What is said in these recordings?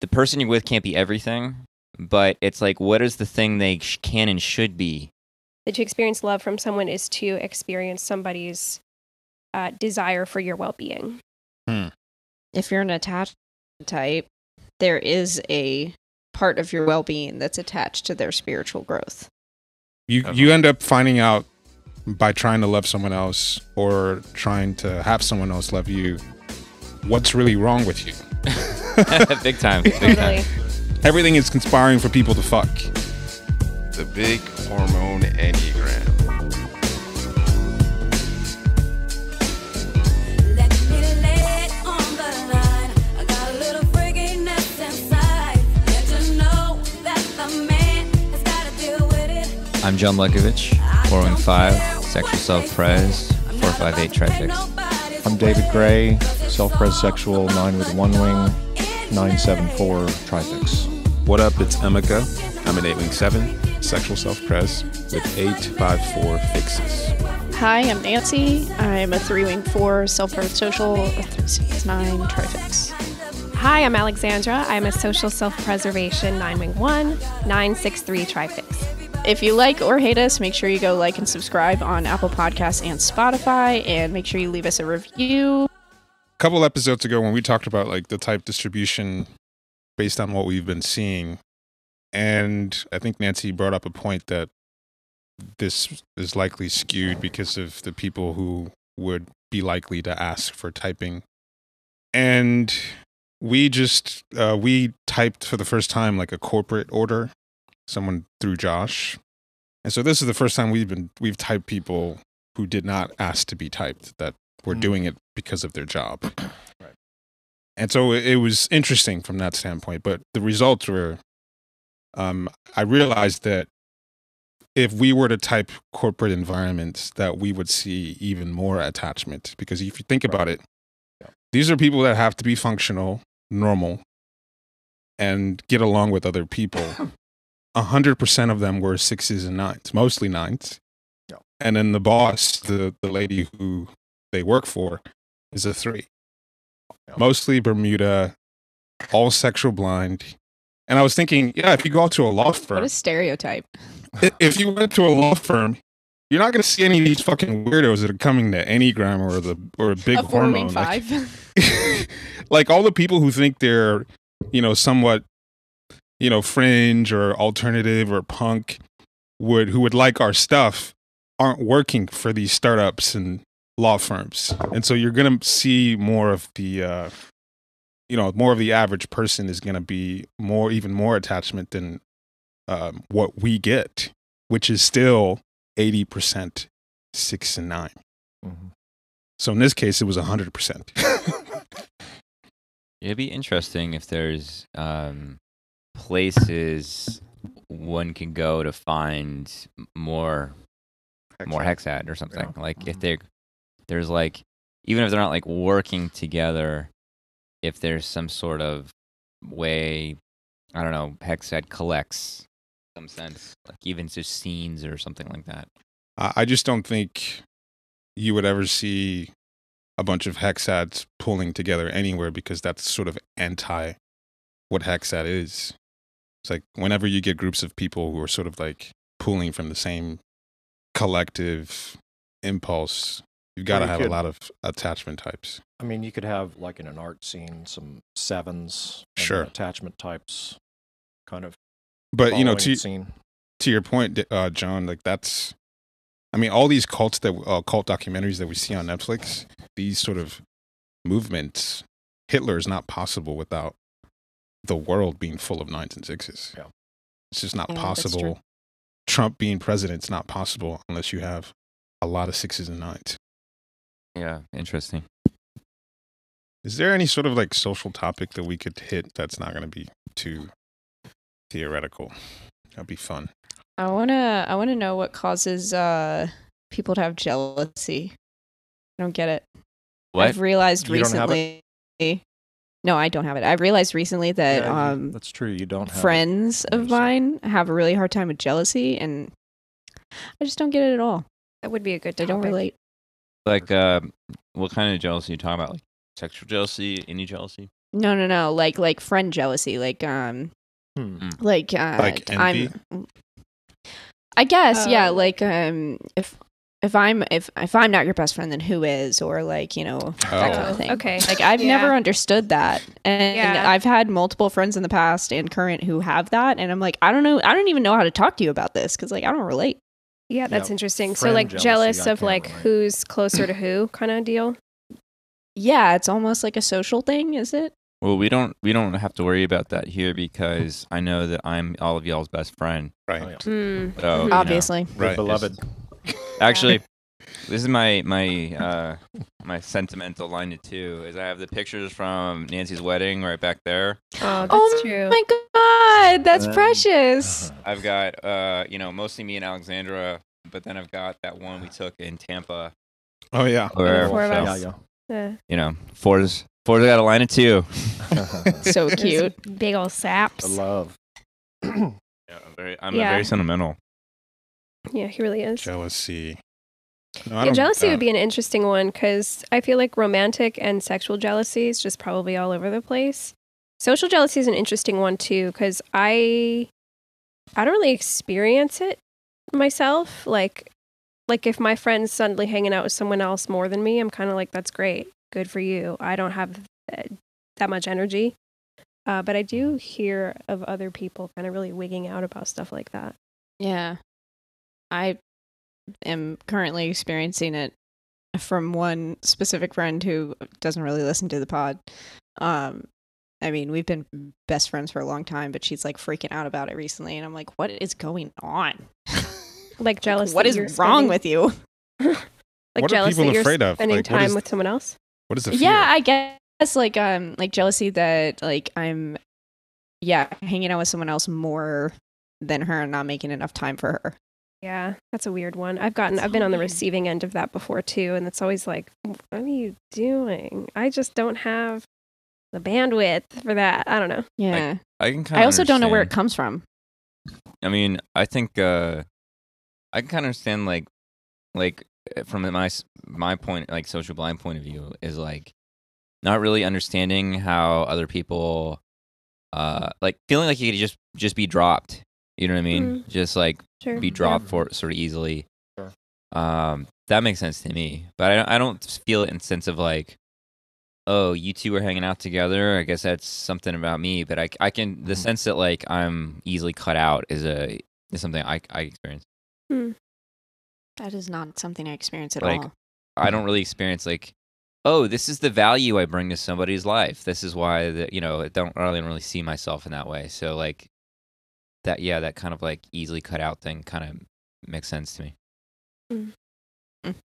the person you're with can't be everything, but it's like what is the thing they sh- can and should be? That to experience love from someone is to experience somebody's uh, desire for your well being. If you're an attached type, there is a part of your well being that's attached to their spiritual growth. You you end up finding out by trying to love someone else or trying to have someone else love you what's really wrong with you. big time, big time. Everything is conspiring for people to fuck. The big hormone enneagram. Let me lay it on the line. I got a little freakiness inside. Let you know that the man has gotta deal with it. I'm John Luckovich, 415, sexual self pres, 458 trifix. I'm David Gray, self-pres sexual, 9 with one wing, 974 trifix. What up? It's Emeka. I'm an 8 wing 7, sexual self pres with 854 fixes. Hi, I'm Nancy. I'm a three wing four self growth social, a three six nine trifix. Hi, I'm Alexandra. I'm a social self preservation 9 wing 1, 963 trifix. If you like or hate us, make sure you go like and subscribe on Apple Podcasts and Spotify, and make sure you leave us a review. A couple episodes ago when we talked about like the type distribution based on what we've been seeing and I think Nancy brought up a point that this is likely skewed because of the people who would be likely to ask for typing. And we just uh, we typed for the first time like a corporate order, someone through Josh. And so this is the first time we've been we've typed people who did not ask to be typed that were Mm. doing it because of their job. And so it was interesting from that standpoint, but the results were um, I realized that if we were to type corporate environments, that we would see even more attachment. Because if you think about it, these are people that have to be functional, normal, and get along with other people. A hundred percent of them were sixes and nines, mostly nines. yeah. And then the boss, the the lady who they work for, is a three. Mostly Bermuda, all sexual blind. And I was thinking, yeah, if you go out to a law firm, What a stereotype. if you went to a law firm, you're not going to see any of these fucking weirdos that are coming to Enneagram or the or a big a four wing hormone. Like, like all the people who think they're, you know, somewhat, you know, fringe or alternative or punk would who would like our stuff aren't working for these startups and law firms. And so you're going to see more of the uh you know, more of the average person is going to be more even more attachment than um, what we get, which is still 80% 6 and 9. Mhm. So in this case it was 100%. It'd be interesting if there's um, places one can go to find m- more more hexad or something. Like if they there's like even if they're not like working together, if there's some sort of way, I don't know, hexad collects some sense, like even just scenes or something like that. I I just don't think you would ever see a bunch of hexads pulling together anywhere because that's sort of anti what hexad is. It's like whenever you get groups of people who are sort of like pulling from the same collective impulse, you've got to you have a lot of attachment types. I mean, you could have, like in an art scene, some sevens, and Sure. attachment types, kind of. But you know, to scene. to your point, uh, John, like that's, I mean, all these cults that uh, cult documentaries that we see on Netflix, these sort of movements, Hitler is not possible without the world being full of nines and sixes. Yeah. It's just not Yeah, possible. Trump being president president's not possible unless you have a lot of sixes and nines. Yeah, interesting. Is there any sort of like social topic that we could hit that's not going to be too theoretical? That'd be fun. I wanna I wanna know what causes uh people to have jealousy. I don't get it. What? I've realized You don't have recently. No, I don't have it. I've realized recently that Yeah, um that's true. You don't have it. friends of mine have a really hard time with jealousy, and I just don't get it at all. That would be a good They don't topic. relate. Like, uh, what kind of jealousy you talking about? Like sexual jealousy, any jealousy? No, no, no. Like like friend jealousy. Like um Hmm. like uh Like envy? I'm I guess, yeah, Oh. like um if if I'm if if I'm not your best friend then who is or like, you know, that kind Oh. of thing. Okay. Like I've Yeah. never understood that. And Yeah. I've had multiple friends in the past and current who have that and I'm like, I don't know, I don't even know how to talk to you about this cuz like I don't relate. Yeah, that's Yeah, interesting. So like jealous of like relate. who's closer to who kind of deal. Yeah, it's almost like a social thing, is it? Well, we don't we don't have to worry about that here because I know that I'm all of y'all's best friend. Right. Yeah. Hmm. So, you know, Obviously. The Right. beloved. actually, this is my my uh, my sentimental line to two is I have the pictures from Nancy's wedding right back there. Oh, that's oh true. my god, that's Um, precious. I've got uh you know mostly me and Alexandra, but then I've got that one we took in Tampa Oh yeah. where four of so, us. Yeah, Uh, you know Ford's Ford's got a line of two. so cute. Big old saps. I love. Yeah, I'm very, I'm Yeah. very sentimental. Yeah, he really is. Jealousy. No, Yeah, jealousy uh, would be an interesting one because I feel like romantic and sexual jealousy is just probably all over the place. Social jealousy is an interesting one too because I I don't really experience it myself. Like like if my friend's suddenly hanging out with someone else more than me, I'm kind of like that's great, good for you. I don't have that, that much energy, uh, but I do hear of other people kind of really wigging out about stuff like that. Yeah. I am currently experiencing it from one specific friend who doesn't really listen to the pod. Um I mean, we've been best friends for a long time, but she's like freaking out about it recently and I'm like, "What is going on? Like jealous. what that is you're wrong spending- with you?" like What are jealous people that you're afraid of? spending Like, time is- with someone else. What is the fear? Yeah, I guess like um like jealousy that like I'm yeah, hanging out with someone else more than her and not making enough time for her. Yeah, that's a weird one. I've gotten, That's I've been on the receiving end of that before too, and it's always like, what are you doing? I just don't have the bandwidth for that. I don't know. Yeah. I can kind I of also don't know where it comes from. I mean, I think uh, I can kind of understand like, like uh, from my my point, like social blind point of view, is like not really understanding how other people, uh, like feeling like you could just just be dropped. You know what I mean? Just like Sure. be dropped for sort of easily. Sure. Um, that makes sense to me, but I don't, I don't feel it in sense of like, oh, you two are hanging out together. I guess that's something about me. But I, I can the Mhm. sense that like I'm easily cut out is a is something I I experience. That is not something I experience at Like, all. I don't really experience like, oh, this is the value I bring to somebody's life. This is why that you know I don't I don't really see myself in that way. So like, that yeah, that kind of like easily cut out thing kind of makes sense to me.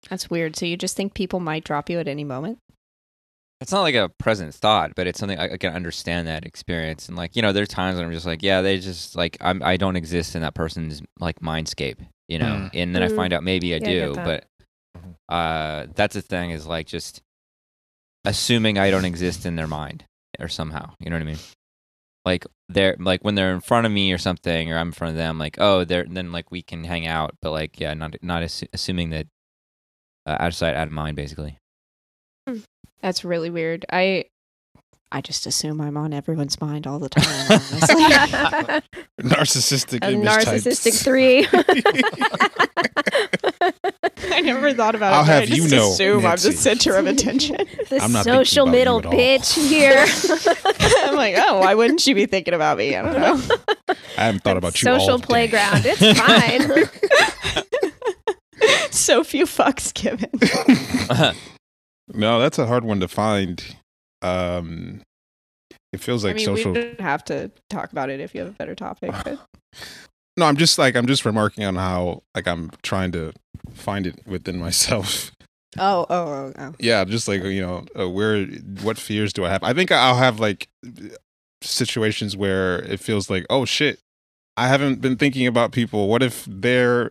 That's weird. So you just think people might drop you at any moment? it's not like a present thought, but it's something I, I can understand that experience. And like, you know, there are times when I'm just like, yeah, they just like I'm I don't exist in that person's like mindscape, you know. Mm. And then I Mm. find out maybe I Yeah, do, that. but uh that's the thing is like just assuming I don't exist in their mind or somehow, you know what I mean? Like they're like when they're in front of me or something, or I'm in front of them, like oh, they're then like we can hang out, but like yeah, not not assu- assuming that uh, out of sight, out of mind, basically. That's really weird. I I just assume I'm on everyone's mind all the time. narcissistic a image narcissistic types. three. I never thought about I'll it. but I have you just know, assume I'm Nancy. the center of attention. the I'm not thinking social about you middle at all. bitch here. I'm like, oh, why wouldn't she be thinking about me? I don't know. I haven't thought about you all social day. playground. It's fine. so few fucks given. no, that's a hard one to find. Um, it feels like I mean, social. we don't have to talk about it if you have a better topic. But No, I'm just like I'm just remarking on how like I'm trying to find it within myself. oh, oh, oh, oh. Yeah, just like you know, uh, where what fears do I have? I think I'll have like situations where it feels like, oh shit, I haven't been thinking about people. What if they're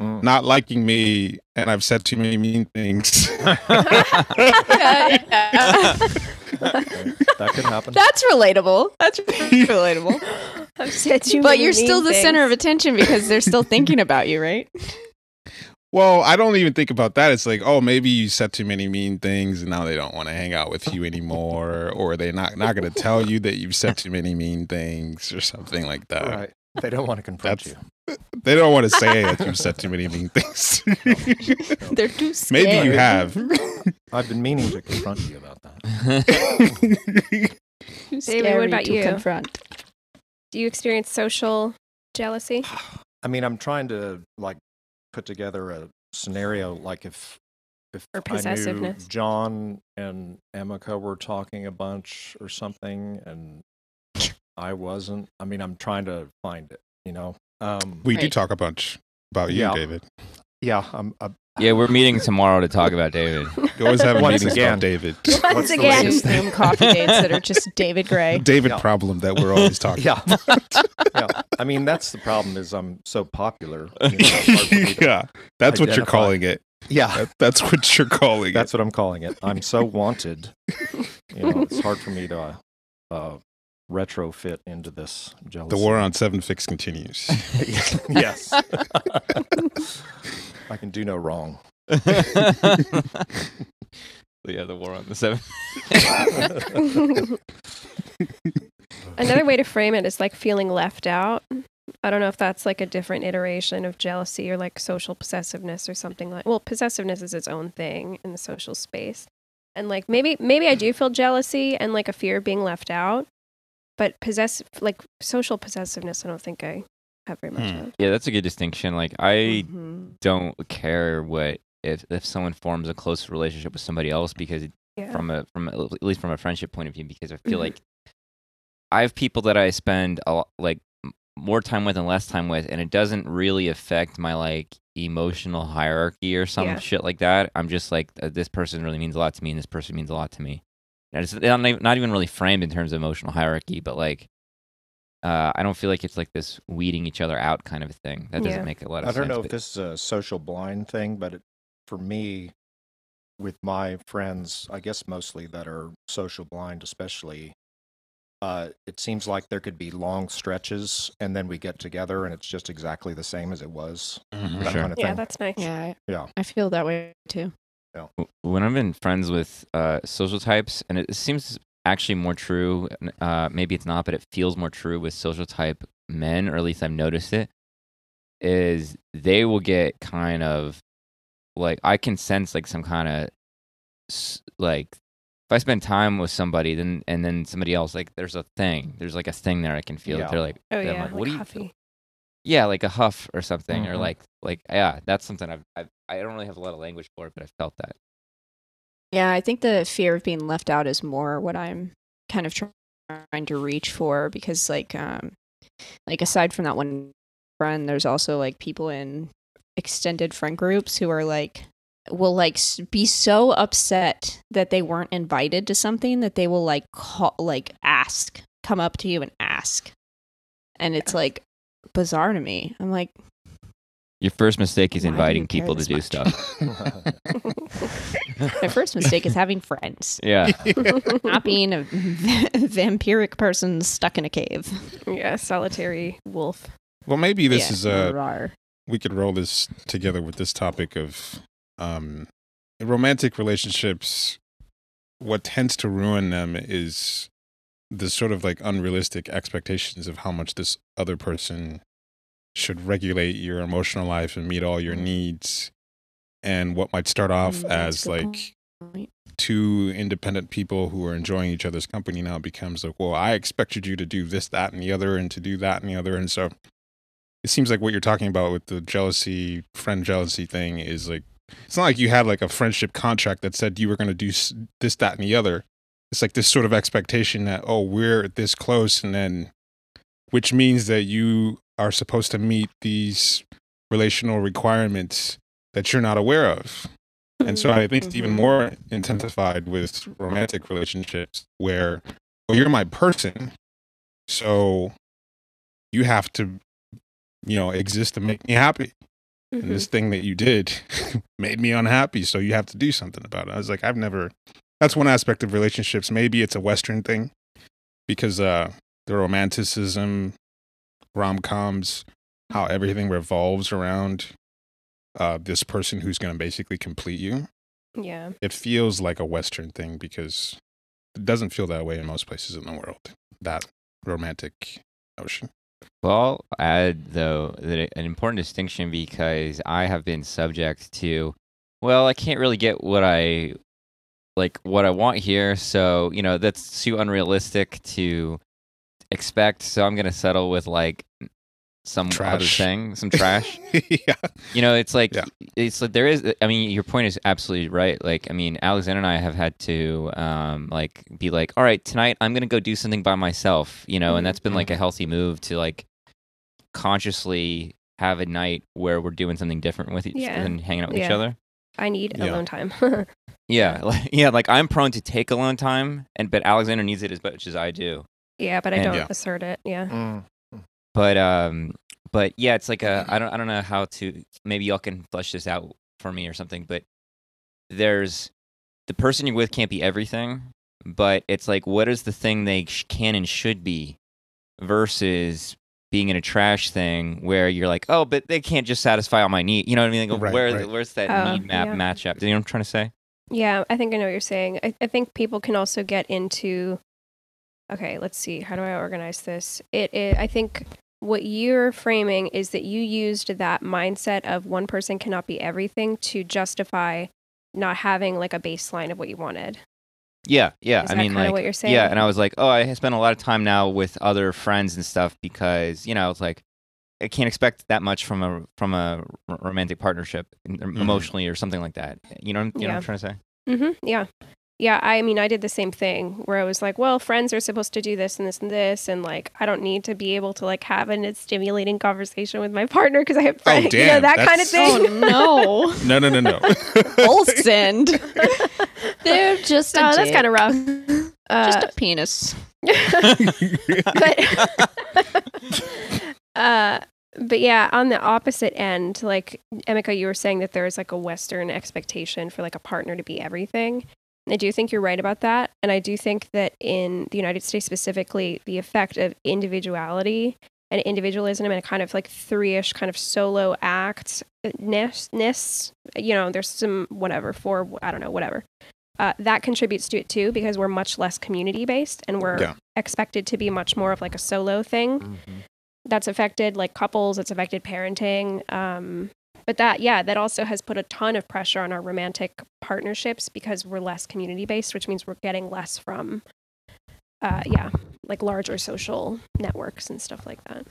Mm. not liking me and I've said too many mean things? That could happen. That's relatable. That's relatable. I've but you're still mean the center of attention because they're still thinking about you, right? Well, I don't even think about that. It's like, oh, maybe you said too many mean things, and now they don't want to hang out with you anymore, or they're not not going to tell you that you've said too many mean things, or something like that. right. They don't want to confront That's- you. They don't want to say that you've said too many mean things. They're too scared. maybe you have. I've been meaning to confront you about that. Too David, what about to you? confront. Do you experience social jealousy? I mean, I'm trying to like put together a scenario like if if Or I knew possessiveness. John and Emeka were talking a bunch or something, and I wasn't. I mean, I'm trying to find it. You know. Um, we do talk a bunch about you, Yeah. David. yeah. I'm. i Yeah, we're meeting tomorrow to talk about David. You always have Once meetings again. about David. Once What's again. Zoom coffee dates that are just David Gray. David Yeah. problem that we're always talking. yeah. yeah. I mean, that's the problem. Is I'm so popular. You know, it's hard for me to- yeah, that's what you're calling it. yeah. That, that's what you're calling That's it. That's what I'm calling it. I'm so wanted. You know, it's hard for me to uh, uh, retrofit into this jealousy. The war on seven fix continues. yes. I can do no wrong. yeah, the war on the seven. Another way to frame it is like feeling left out. I don't know if that's like a different iteration of jealousy or like social possessiveness or something like. Well, possessiveness is its own thing in the social space, and like maybe maybe I do feel jealousy and like a fear of being left out, but possess like social possessiveness. I don't think I have very much Hmm. of. yeah, that's a good distinction. Like, I Mhm. don't care what if if someone forms a close relationship with somebody else because Yeah. from a from a, at least from a friendship point of view because I feel Mhm. like I have people that I spend a lot, like more time with and less time with, and it doesn't really affect my like emotional hierarchy or some Yeah. shit like that. I'm just like uh, this person really means a lot to me, and this person means a lot to me. And it's not even, not even really framed in terms of emotional hierarchy, but like. Uh, I don't feel like it's like this weeding each other out kind of a thing. That doesn't Yeah. make a lot of sense. I don't know if but- this is a social blind thing, but it, for me, with my friends, I guess mostly that are social blind, especially, uh, it seems like there could be long stretches, and then we get together, and it's just exactly the same as it was. Mhm. That Sure. kind of thing. Yeah, that's nice. Yeah, I, Yeah. I feel that way too. W- when I've been friends with uh, social types, and it seems actually more true. Uh, maybe it's not, but it feels more true with social type men, or at least I've noticed it. Is they will get kind of like I can sense like some kind of like if I spend time with somebody, then and then somebody else like there's a thing, there's like a thing there I can feel. Yeah. They're like, Oh they're yeah, like, like what do you? huffy. Yeah, like a huff or something, or Mhm. like like yeah, that's something I've, I've I don't really have a lot of language for it, but I felt that. Yeah, I think the fear of being left out is more what I'm kind of trying to reach for because like um like aside from that one friend there's also like people in extended friend groups who are like will like be so upset that they weren't invited to something that they will like call like ask come up to you and ask and it's like bizarre to me i'm like Your first mistake is Why inviting you people to do much? stuff. my first mistake is having friends Yeah. not being a vampiric person stuck in a cave. yeah, solitary wolf. Well, maybe this Yeah, is a. rawr. we could roll this together with this topic of um romantic relationships what tends to ruin them is the sort of like unrealistic expectations of how much this other person should regulate your emotional life and meet all your needs and what might start off Mm, as like point. two independent people who are enjoying each other's company now becomes like, well, I expected you to do this, that, and the other, and to do that and the other. And so it seems like what you're talking about with the jealousy, friend jealousy thing is like, it's not like you had like a friendship contract that said you were going to do this, that, and the other. It's like this sort of expectation that, oh, we're this close. And then, which means that you are supposed to meet these relational requirements that you're not aware of. And so I think it's even Mhm. more intensified with romantic relationships where, well, you're my person. So you have to, you know, exist to make me happy. And this thing that you did made me unhappy. So you have to do something about it. I was like, I've never, that's one aspect of relationships. Maybe it's a Western thing because uh, the romanticism, rom coms, how everything revolves around uh, this person who's going to basically complete you. Yeah. It feels like a Western thing because it doesn't feel that way in most places in the world. That romantic notion. Well, I'll add though that an important distinction because I have been subject to, well, I can't really get what I like what I want here, so you know that's too unrealistic to expect. So I'm gonna settle with like some other thing, some trash. yeah. You know, it's like Yeah. it's like there is. I mean, your point is absolutely right. Like, I mean, Alexander and I have had to um like be like, all right, tonight I'm gonna go do something by myself. You know, and that's been like a healthy move to like consciously have a night where we're doing something different with each Yeah. and hanging out with each other. I need Yeah. alone time. Yeah, like, yeah. Like I'm prone to take alone time, and but Alexander needs it as much as I do. yeah, but I And- don't Yeah. assert it. Yeah. Mm. But um, but yeah, it's like a I don't I don't know how to maybe y'all can flesh this out for me or something. But there's the person you're with can't be everything, but it's like what is the thing they sh- can and should be versus being in a trash thing where you're like, oh, but they can't just satisfy all my needs. You know what I mean? Like, Right, where right. where's that Oh, need map yeah. match up? Do you know what I'm trying to say? Yeah, I think I know what you're saying. I, I think people can also get into. Okay, let's see. How do I organize this? It, it. I think what you're framing is that you used that mindset of one person cannot be everything to justify not having like a baseline of what you wanted. Yeah, yeah. Is I mean, like, what you're saying? yeah. And I was like, oh, I spend a lot of time now with other friends and stuff because you know, it's like I can't expect that much from a from a romantic partnership em- emotionally or something like that. You know, you know what I'm trying to say? Mm-hmm. Yeah. Yeah. I mean, I did the same thing where I was like, well, friends are supposed to do this and this and this. And like, I don't need to be able to like have a stimulating conversation with my partner because I have friends. you know, that kind of thing. Oh no. No, no, no, no. Both end. They're just a Oh, that's kind of rough. Uh, just a penis. but uh but yeah on the opposite end like Emeka you were saying that there's like a western expectation for like a partner to be everything and i do think you're right about that. And i do think that in the united states specifically the effect of individuality and individualism and a kind of like three-ish kind of solo act ness, ness you know there's some whatever for i don't know whatever uh, that contributes to it too because we're much less community based and we're Yeah. expected to be much more of like a solo thing. That's affected like couples it's affected parenting um but that yeah that also has put a ton of pressure on our romantic partnerships because we're less community based which means we're getting less from uh yeah like larger social networks and stuff like that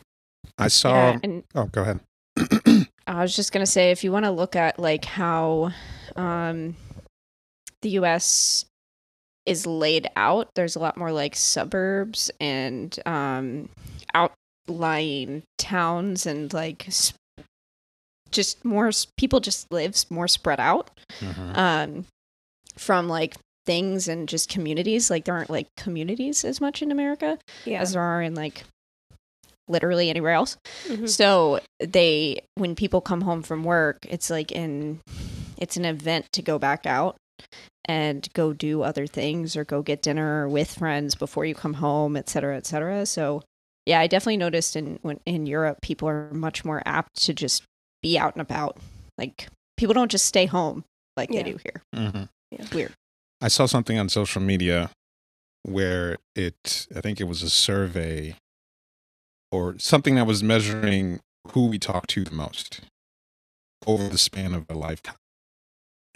I saw. Yeah, and Oh, go ahead. I was just gonna say, if you want to look at like how um, the U.S. is laid out, there's a lot more like suburbs and um, outlying towns and like s- just more people just lives more spread out Mhm. um, from like things and just communities. Like there aren't like communities as much in America yeah as there are in like literally anywhere else. Mhm. So they when people come home from work, it's like in it's an event to go back out and go do other things or go get dinner with friends before you come home, et cetera, et cetera. So yeah, I definitely noticed in when in Europe people are much more apt to just be out and about. Like people don't just stay home like Yeah. they do here. Mhm. It's weird. I saw something on social media where it, I think it was a survey or something that was measuring who we talk to the most over the span of a lifetime.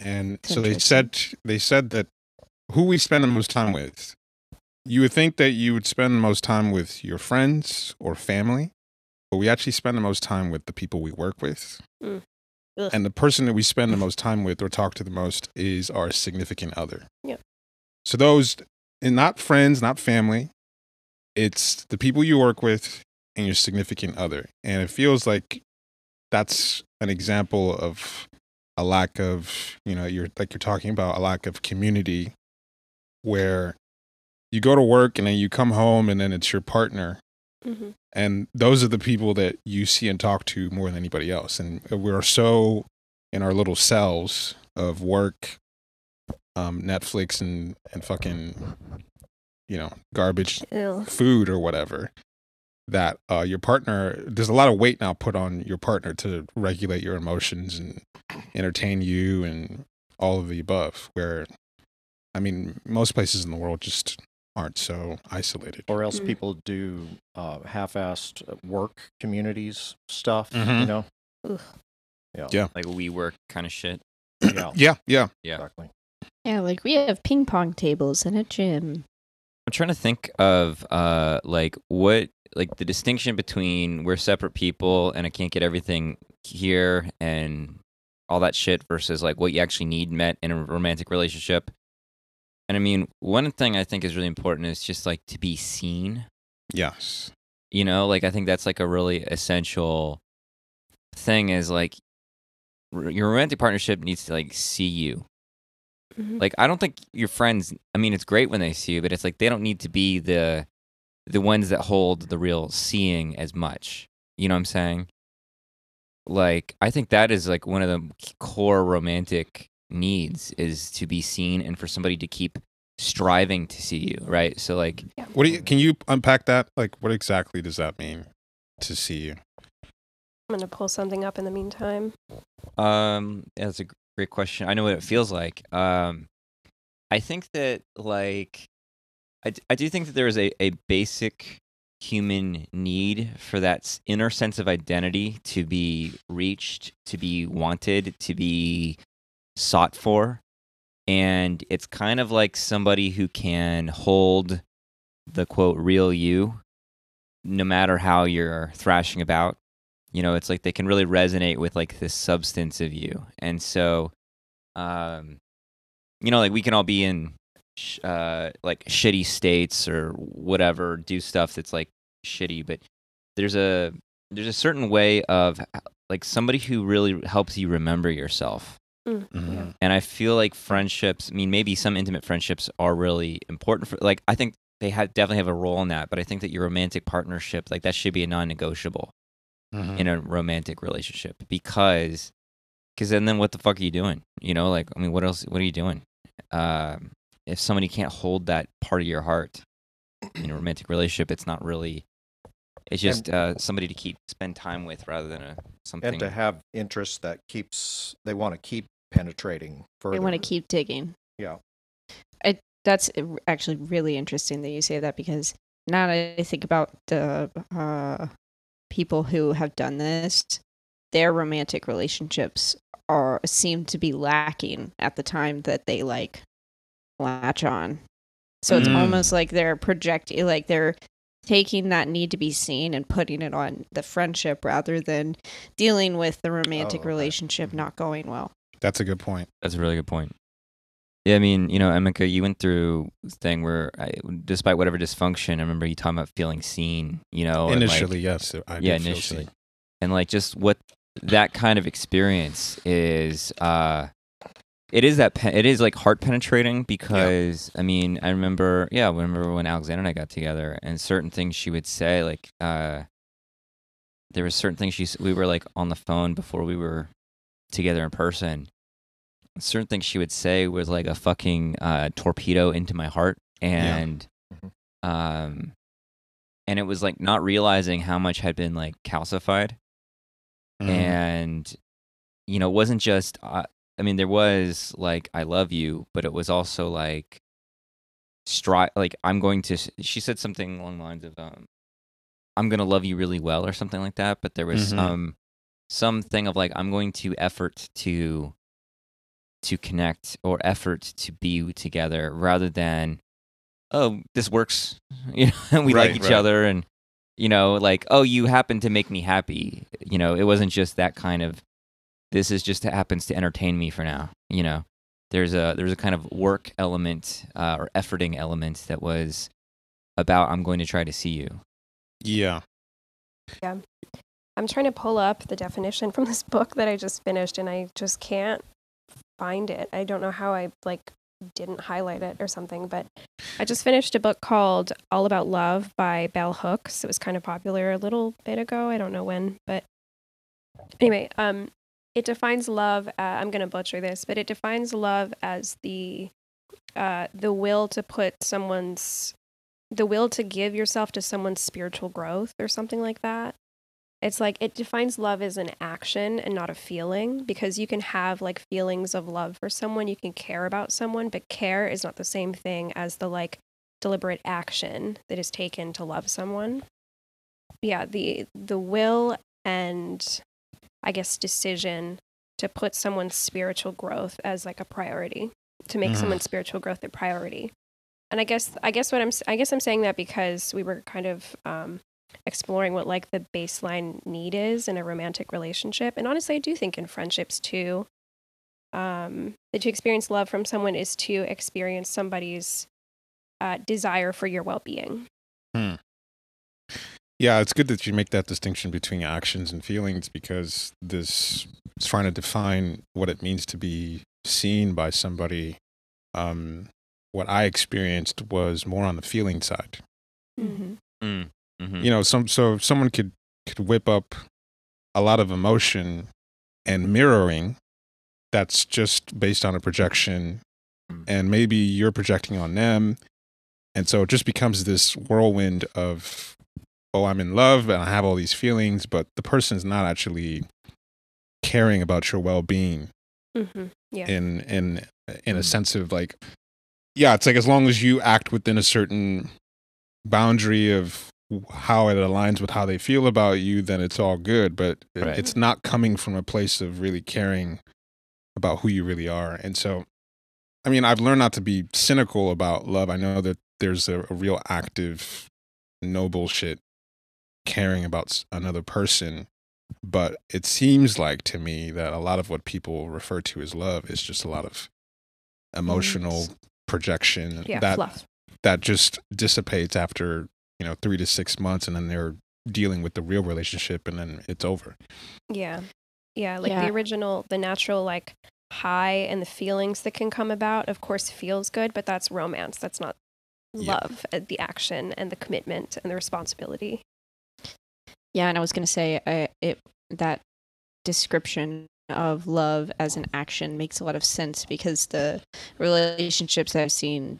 And That's so they said they said that who we spend the most time with. You would think that you would spend the most time with your friends or family, but we actually spend the most time with the people we work with. Mm. And the person that we spend the most time with or talk to the most is our significant other. Yep. So those and not friends, not family. It's the people you work with and your significant other. And it feels like that's an example of a lack of, you know, you're like you're talking about a lack of community where you go to work and then you come home and then it's your partner hmm and those are the people that you see and talk to more than anybody else and we're so in our little cells of work um netflix and and fucking you know garbage Ew. food or whatever that uh, your partner there's a lot of weight now put on your partner to regulate your emotions and entertain you and all of the above where i mean most places in the world just aren't so isolated or else Mm. people do uh, half-assed work communities stuff. You Mhm. know, Ugh. yeah, Yeah. Like we work kind of shit. yeah, yeah yeah Yeah. exactly. Yeah, like we have ping pong tables in a gym. I'm trying to think of uh like what like the distinction between we're separate people and I can't get everything here and all that shit versus like what you actually need met in a romantic relationship. And I mean, one thing I think is really important is just like to be seen. yes You know, like I think that's like a really essential thing is like your romantic partnership needs to like see you. Mhm. Like I don't think your friends I mean it's great when they see you, but it's like they don't need to be the the ones that hold the real seeing as much. You know what I'm saying? Like I think that is like one of the core romantic needs is to be seen and for somebody to keep striving to see you, right? So like what do you can you unpack that like what exactly does that mean to see you I'm gonna pull something up in the meantime. Um, that's a great question. I know what it feels like. Um, I think that like, I, I do think that there is a, a basic human need for that inner sense of identity to be reached, to be wanted, to be sought for. And it's kind of like somebody who can hold the quote real you, no matter how you're thrashing about you know it's like they can really resonate with like this substance of you and so um you know like we can all be in sh- uh like shitty states or whatever do stuff that's like shitty but there's a there's a certain way of like somebody who really helps you remember yourself Mm-hmm. and I feel like friendships, I mean, maybe some intimate friendships are really important for, like, I think they have definitely have a role in that, but I think that your romantic partnership, like, that should be a non negotiable Mhm. in a romantic relationship because, because then, then what the fuck are you doing? You know, like, I mean, what else, what are you doing? Um, if somebody can't hold that part of your heart in a romantic relationship, it's not really, it's just uh, somebody to keep, spend time with rather than a something. And to have interest that keeps they want to keep penetrating further. They want to keep digging. Yeah. I, that's actually really interesting that you say that because now that I think about the uh, people who have done this, their romantic relationships are seem to be lacking at the time that they like latch on. So it's Mm. almost like they're projecting, like they're taking that need to be seen and putting it on the friendship rather than dealing with the romantic Oh, okay. relationship Mhm. not going well. That's a good point That's a really good point. Yeah, I mean, you know, Emeka, you went through this thing where, I, despite whatever dysfunction, I remember you talking about feeling seen. You know, and, like- initially yes I yeah, initially, and like just what that kind of experience is. uh It is that pe- it is like heart penetrating because I mean I remember yeah I remember when Alexander and I got together and certain things she would say like uh there were certain things she we were like on the phone before we were together in person certain things she would say was like a fucking uh, torpedo into my heart and Mhm. um and it was like not realizing how much had been like calcified Mhm. and you know it wasn't just uh, i mean there was like i love you but it was also like stri like i'm going to she said something along the lines of um i'm going to love you really well or something like that but there was Mhm. some thing of like i'm going to effort to to connect or effort to be together rather than oh this works you know we Right, like each right. other and you know like oh you happen to make me happy you know it wasn't just that kind of this is just happens to entertain me for now you know there's a there's a kind of work element uh, or efforting element that was about i'm going to try to see you Yeah. yeah I'm trying to pull up the definition from this book that I just finished and I just can't find it. I don't know how I like didn't highlight it or something, but I just finished a book called All About Love by Bell Hooks. It was kind of popular a little bit ago. I don't know when, but anyway, um it defines love uh, I'm going to butcher this, but it defines love as the uh the will to put someone's the will to give yourself to someone's spiritual growth or something like that. It's like it defines love as an action and not a feeling because you can have like feelings of love for someone, you can care about someone, but care is not the same thing as the like deliberate action that is taken to love someone. Yeah, the the will and I guess decision to put someone's spiritual growth as like a priority, to make Mhm. someone's spiritual growth a priority. And I guess I guess what I'm I guess I'm saying that because we were kind of um, exploring what like the baseline need is in a romantic relationship, and honestly, I do think in friendships too, um, that to experience love from someone is to experience somebody's uh, desire for your well-being. Yeah, it's good that you make that distinction between actions and feelings because this is trying to define what it means to be seen by somebody. Um, what I experienced was more on the feeling side. Mm-hmm. Mm. Hmm You know, some so someone could could whip up a lot of emotion and mirroring that's just based on a projection Mm. and maybe you're projecting on them and so it just becomes this whirlwind of oh i'm in love and i have all these feelings but the person's not actually caring about your well-being Mm-hmm. Yeah. in in in a Mm. sense of like yeah it's like as long as you act within a certain boundary of how it aligns with how they feel about you then it's all good but Right. it's not coming from a place of really caring about who you really are and so i mean i've learned not to be cynical about love i know that there's a, a real active no bullshit caring about another person but it seems like to me that a lot of what people refer to as love is just a lot of emotional projection Yeah. that fluff. that just dissipates after you know three to six months and then they're dealing with the real relationship and then it's over Yeah. Yeah. Like Yeah. the original, the natural, like high and the feelings that can come about, of course, feels good, but that's romance. That's not love, uh, the action and the commitment and the responsibility. Yeah, and I was going to say I, it that description of love as an action makes a lot of sense because the relationships that I've seen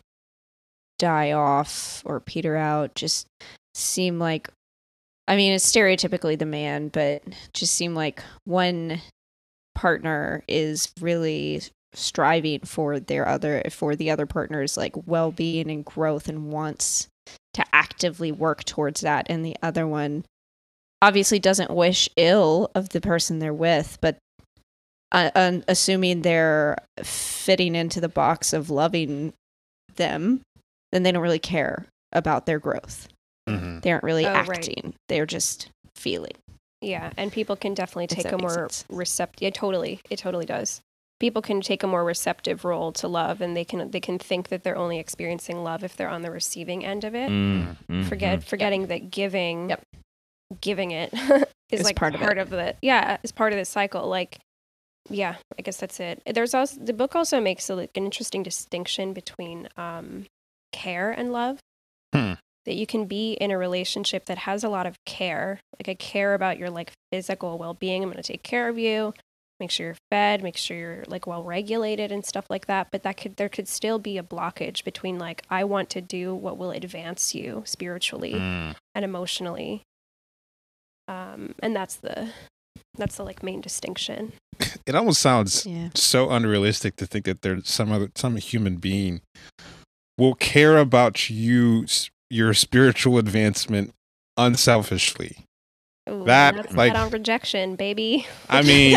die off or peter out just seem like I mean, it's stereotypically the man, but just seem like one partner is really striving for their other for the other partner's like well-being and growth and wants to actively work towards that. And the other one obviously doesn't wish ill of the person they're with, but uh, un- assuming they're fitting into the box of loving them, then they don't really care about their growth. mm-hmm. They aren't really Oh, right. acting; they're just feeling. Yeah. And people can definitely take a more receptive, yeah, totally. It totally does. People can take a more receptive role to love and they can, they can think that they're only experiencing love if they're on the receiving end of it. Mm, mhm. Forget, forgetting that giving, Yep. giving it is Is like part part of of, the, yeah, is part of the cycle. Like, yeah, I guess that's it. There's also, the book also makes a, like, an interesting distinction between um, care and love. Hmm. That you can be in a relationship that has a lot of care. Like, I care about your like physical well being. I'm going to take care of you, make sure you're fed, make sure you're like well regulated and stuff like that. But that could, there could still be a blockage between like, I want to do what will advance you spiritually Mm. and emotionally. Um, and that's the, that's the like main distinction. it almost sounds Yeah. so unrealistic to think that there's some other some human being will care about you your spiritual advancement unselfishly Ooh, That, that's like- on rejection, baby. i mean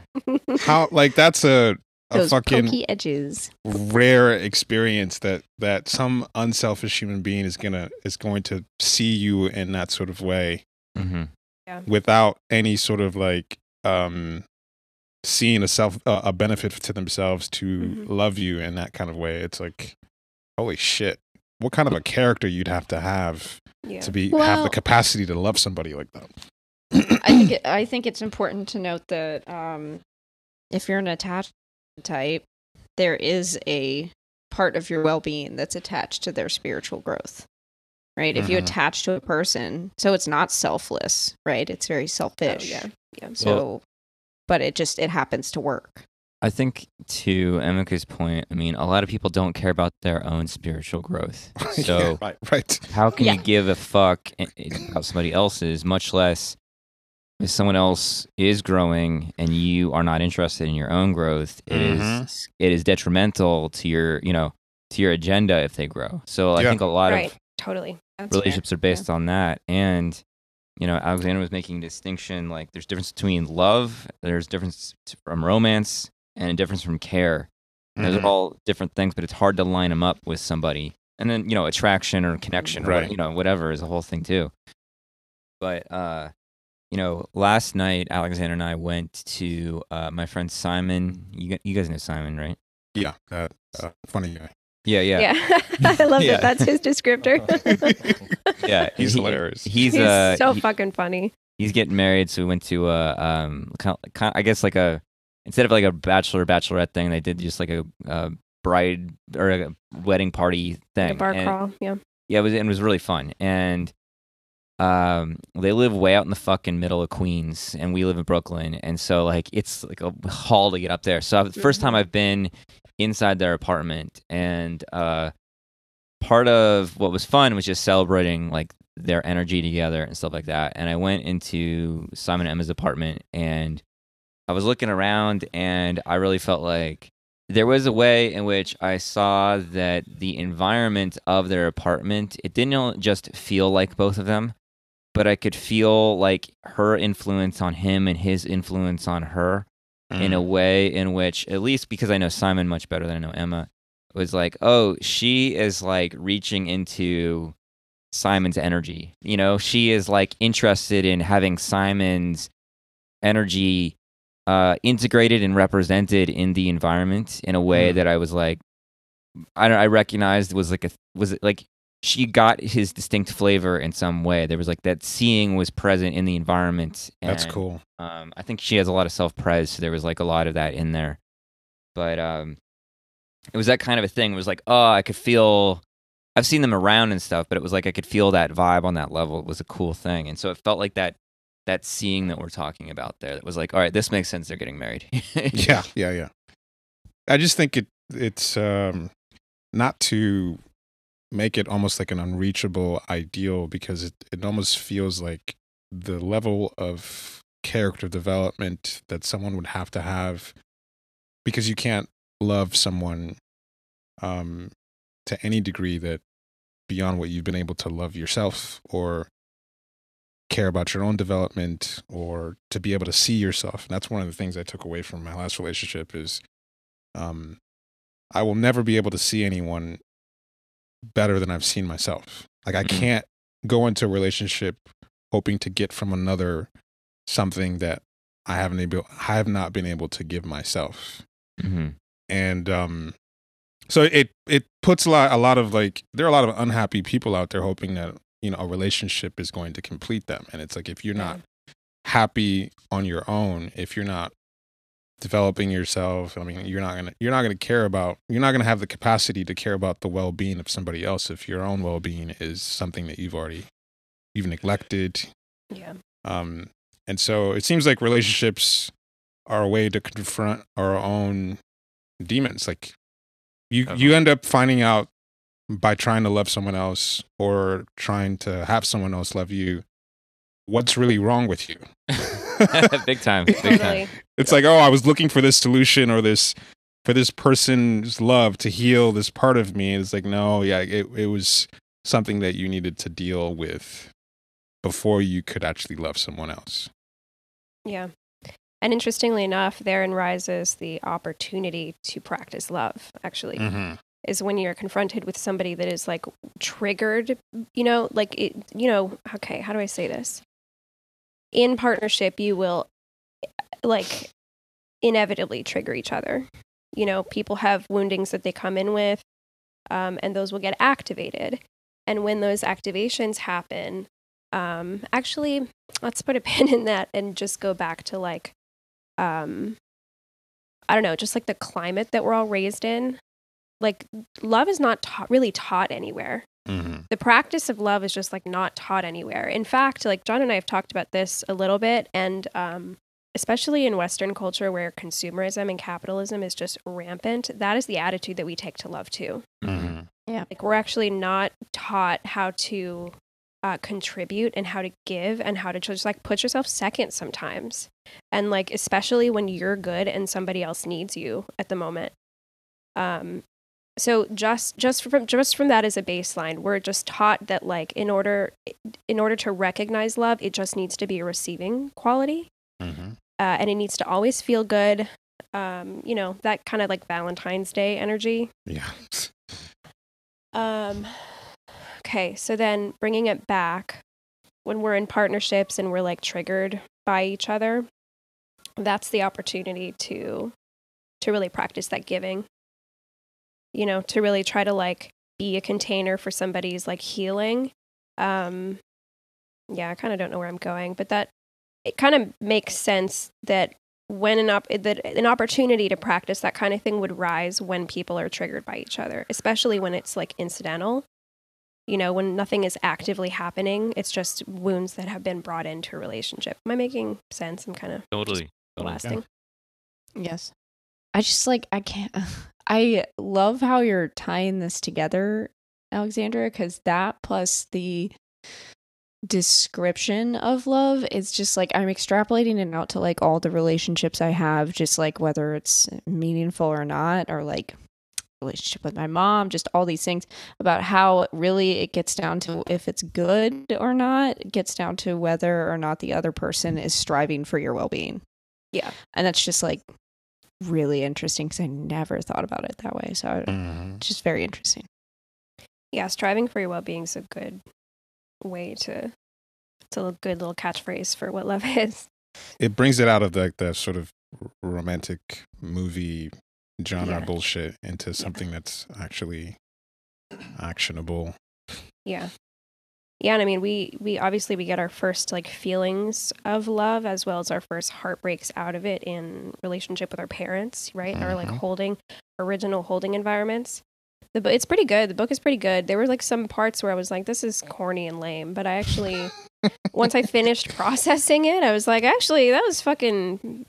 how like that's a a Those fucking edges. rare experience that that some unselfish human being is gonna is going to see you in that sort of way Mhm. without any sort of like um seeing a self uh, a benefit to themselves to Mhm. love you in that kind of way it's like holy shit what kind of a character you'd have to have yeah. to be have the capacity to love somebody like that I think it, I think it's important to note that um, if you're an attached type, there is a part of your well-being that's attached to their spiritual growth. Right? If you Mhm. attach to a person, so it's not selfless, right? It's very Oh, selfish. yeah. Yeah. So but it just it happens to work. I think to Emeka's point, I mean, a lot of people don't care about their own spiritual growth. So Yeah, Right. right. how can Yeah. you give a fuck i- i- about somebody else's, much less if someone else is growing and you are not interested in your own growth? It is Mhm. it is detrimental to your you know to your agenda if they grow. So I think a lot right. of Totally. That's fair. relationships are based on that and you know alexander was making a distinction like there's difference between love there's difference from romance and a difference from care And those are all different things but it's hard to line them up with somebody and then you know attraction or connection or Right. you know whatever is a whole thing too but uh you know last night alexandra and i went to uh my friend simon you, you guys know simon right Yeah, that uh, funny guy. yeah yeah Yeah. I love Yeah. that. That's his descriptor. yeah He's he- hilarious. he's, He's uh so he- fucking funny. he's getting married, so we went to a um, kind of, kind I guess like a instead of like a bachelor bachelorette thing, they did just like a, a bride or a wedding party thing. The bar And- crawl. Yeah. Yeah, it was and it was really fun. And um, they live way out in the fucking middle of Queens, and we live in Brooklyn, and so like it's like a haul to get up there. So the 1st time I've been inside their apartment, and uh, part of what was fun was just celebrating like their energy together and stuff like that. And I went into Simon and Emma's apartment, and I was looking around, and I really felt like there was a way in which I saw that the environment of their apartment, it didn't just feel like both of them, but I could feel like her influence on him and his influence on her in a mm. way in which, at least because I know Simon much better than I know Emma, was like, oh, she is like reaching into Simon's energy. You know, she is like interested in having Simon's energy uh, integrated and represented in the environment in a way Mm. that I was like, I don't, I recognized was like a was it like she got his distinct flavor in some way. There was like that seeing was present in the environment. That's cool. Um, I think she has a lot of self pres, so there was like a lot of that in there. But um, it was that kind of a thing. It was like, oh, I could feel. I've seen them around and stuff, but it was like I could feel that vibe on that level. It was a cool thing, and so it felt like that that seeing that we're talking about there. That was like, all right, this makes sense. They're getting married. yeah, yeah, yeah. I just think it it's um not to make it almost like an unreachable ideal because it, it almost feels like the level of character development that someone would have to have because you can't love someone um to any degree that beyond what you've been able to love yourself or care about your own development or to be able to see yourself. And that's one of the things I took away from my last relationship is um I will never be able to see anyone better than I've seen myself. Like I Mhm. can't go into a relationship hoping to get from another something that I haven't able I have not been able to give myself hmm and um so it it puts a lot a lot of like there are a lot of unhappy people out there hoping that you know a relationship is going to complete them and it's like if you're not happy on your own if you're not developing yourself i mean you're not gonna you're not gonna care about you're not gonna have the capacity to care about the well-being of somebody else if your own well-being is something that you've already you've neglected Yeah. um, and so it seems like relationships are a way to confront our own demons. Like you, you end up finding out by trying to love someone else or trying to have someone else love you what's really wrong with you. big time, big time. It's like, oh, I was looking for this solution or this for this person's love to heal this part of me. It's like, no, yeah, it it was something that you needed to deal with before you could actually love someone else. Yeah. And interestingly enough, therein rises the opportunity to practice love, actually, Mm-hmm. Is when you're confronted with somebody that is like triggered, you know, like, it, you know, okay, how do I say this? In partnership, you will like inevitably trigger each other. You know, people have woundings that they come in with, um, and those will get activated. And when those activations happen, um, actually, let's put a pin in that and just go back to like, um, I don't know, just like the climate that we're all raised in. Like, love is not taught, really taught anywhere Mm-hmm. the practice of love is just like not taught anywhere. In fact, like John and I have talked about this a little bit, and um, especially in Western culture where consumerism and capitalism is just rampant, that is the attitude that we take to love too. Mhm. Like we're actually not taught how to uh, contribute and how to give and how to just like put yourself second sometimes, and like especially when you're good and somebody else needs you at the moment. Um, so just just from just from that as a baseline, we're just taught that like in order in order to recognize love, it just needs to be a receiving quality Mhm. uh, and it needs to always feel good. Um, you know, that kind of like Valentine's Day energy. Yeah. Um, okay, so then bringing it back when we're in partnerships and we're like triggered by each other, that's the opportunity to to really practice that giving. You know, to really try to like be a container for somebody's like healing. Um, yeah, I kind of don't know where I'm going, but that it kind of makes sense that when an op- that an opportunity to practice that kind of thing would rise when people are triggered by each other, especially when it's like incidental. You know, when nothing is actively happening, it's just wounds that have been brought into a relationship. Am I making sense? I'm kind of Totally. totally. blasting. Yes. I just like I can't I love how you're tying this together, Alexandra, because that plus the description of love is just like I'm extrapolating it out to like all the relationships I have, just like whether it's meaningful or not, or like relationship with my mom, just all these things about how really it gets down to if it's good or not, it gets down to whether or not the other person is striving for your well being. Yeah. And that's just like really interesting because I never thought about it that way. So Mhm. it's just very interesting. Yeah, striving for your well being is a good way to. It's a little- good little catchphrase for what love is. It brings it out of like the sort of romantic movie genre Yeah. bullshit into something that's actually actionable. Yeah. Yeah, and I mean we we obviously we get our first like feelings of love as well as our first heartbreaks out of it in relationship with our parents, right? Our like holding original holding environments. The it's pretty good. The book is pretty good. There were like some parts where I was like this is corny and lame, but I actually once I finished processing it, I was like actually that was fucking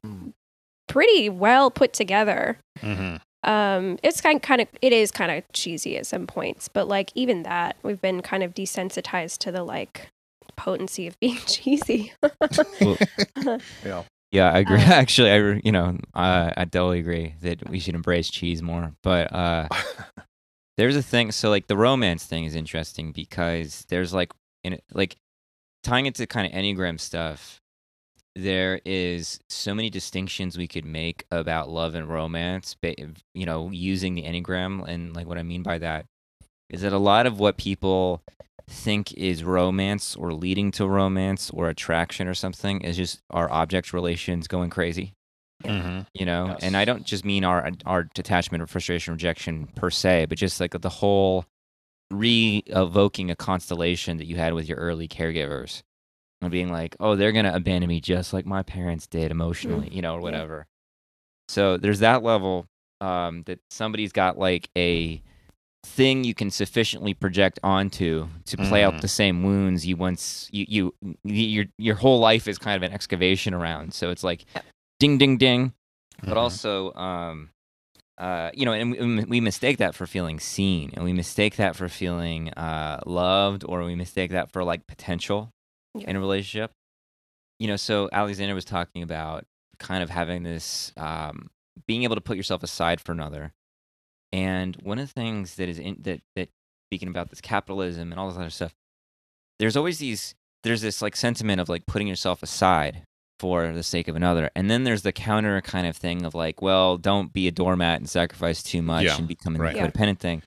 pretty well put together Mm-hmm. Um it's kind kind of it is kind of cheesy at some points but like even that we've been kind of desensitized to the like potency of being cheesy Yeah. Yeah, I agree. Uh, Actually, I you know uh, I totally agree that we should embrace cheese more. But uh, there's a thing. So like the romance thing is interesting because there's like in like tying it to kind of enneagram stuff. There is so many distinctions we could make about love and romance. Ba- you know, using the enneagram and like what I mean by that is that a lot of what people think is romance or leading to romance or attraction or something is just our object relations going crazy Mm-hmm. you know and i don't just mean our our detachment or frustration rejection per se but just like the whole re-evoking a constellation that you had with your early caregivers and being like oh they're gonna abandon me just like my parents did emotionally you know or whatever. So there's that level um, that somebody's got like a thing you can sufficiently project onto to play out Mm. the same wounds you once you you your your whole life is kind of an excavation around. So it's like ding ding ding but Mhm. also um uh you know and we, we mistake that for feeling seen and we mistake that for feeling uh loved or we mistake that for like potential Yeah. in a relationship you know so alexandra was talking about kind of having this um being able to put yourself aside for another and one of the things that is in that that speaking about this capitalism and all this other stuff there's always these there's this like sentiment of like putting yourself aside for the sake of another. And then there's the counter kind of thing of like, well, don't be a doormat and sacrifice too much Yeah, and become a right. Yeah. thing.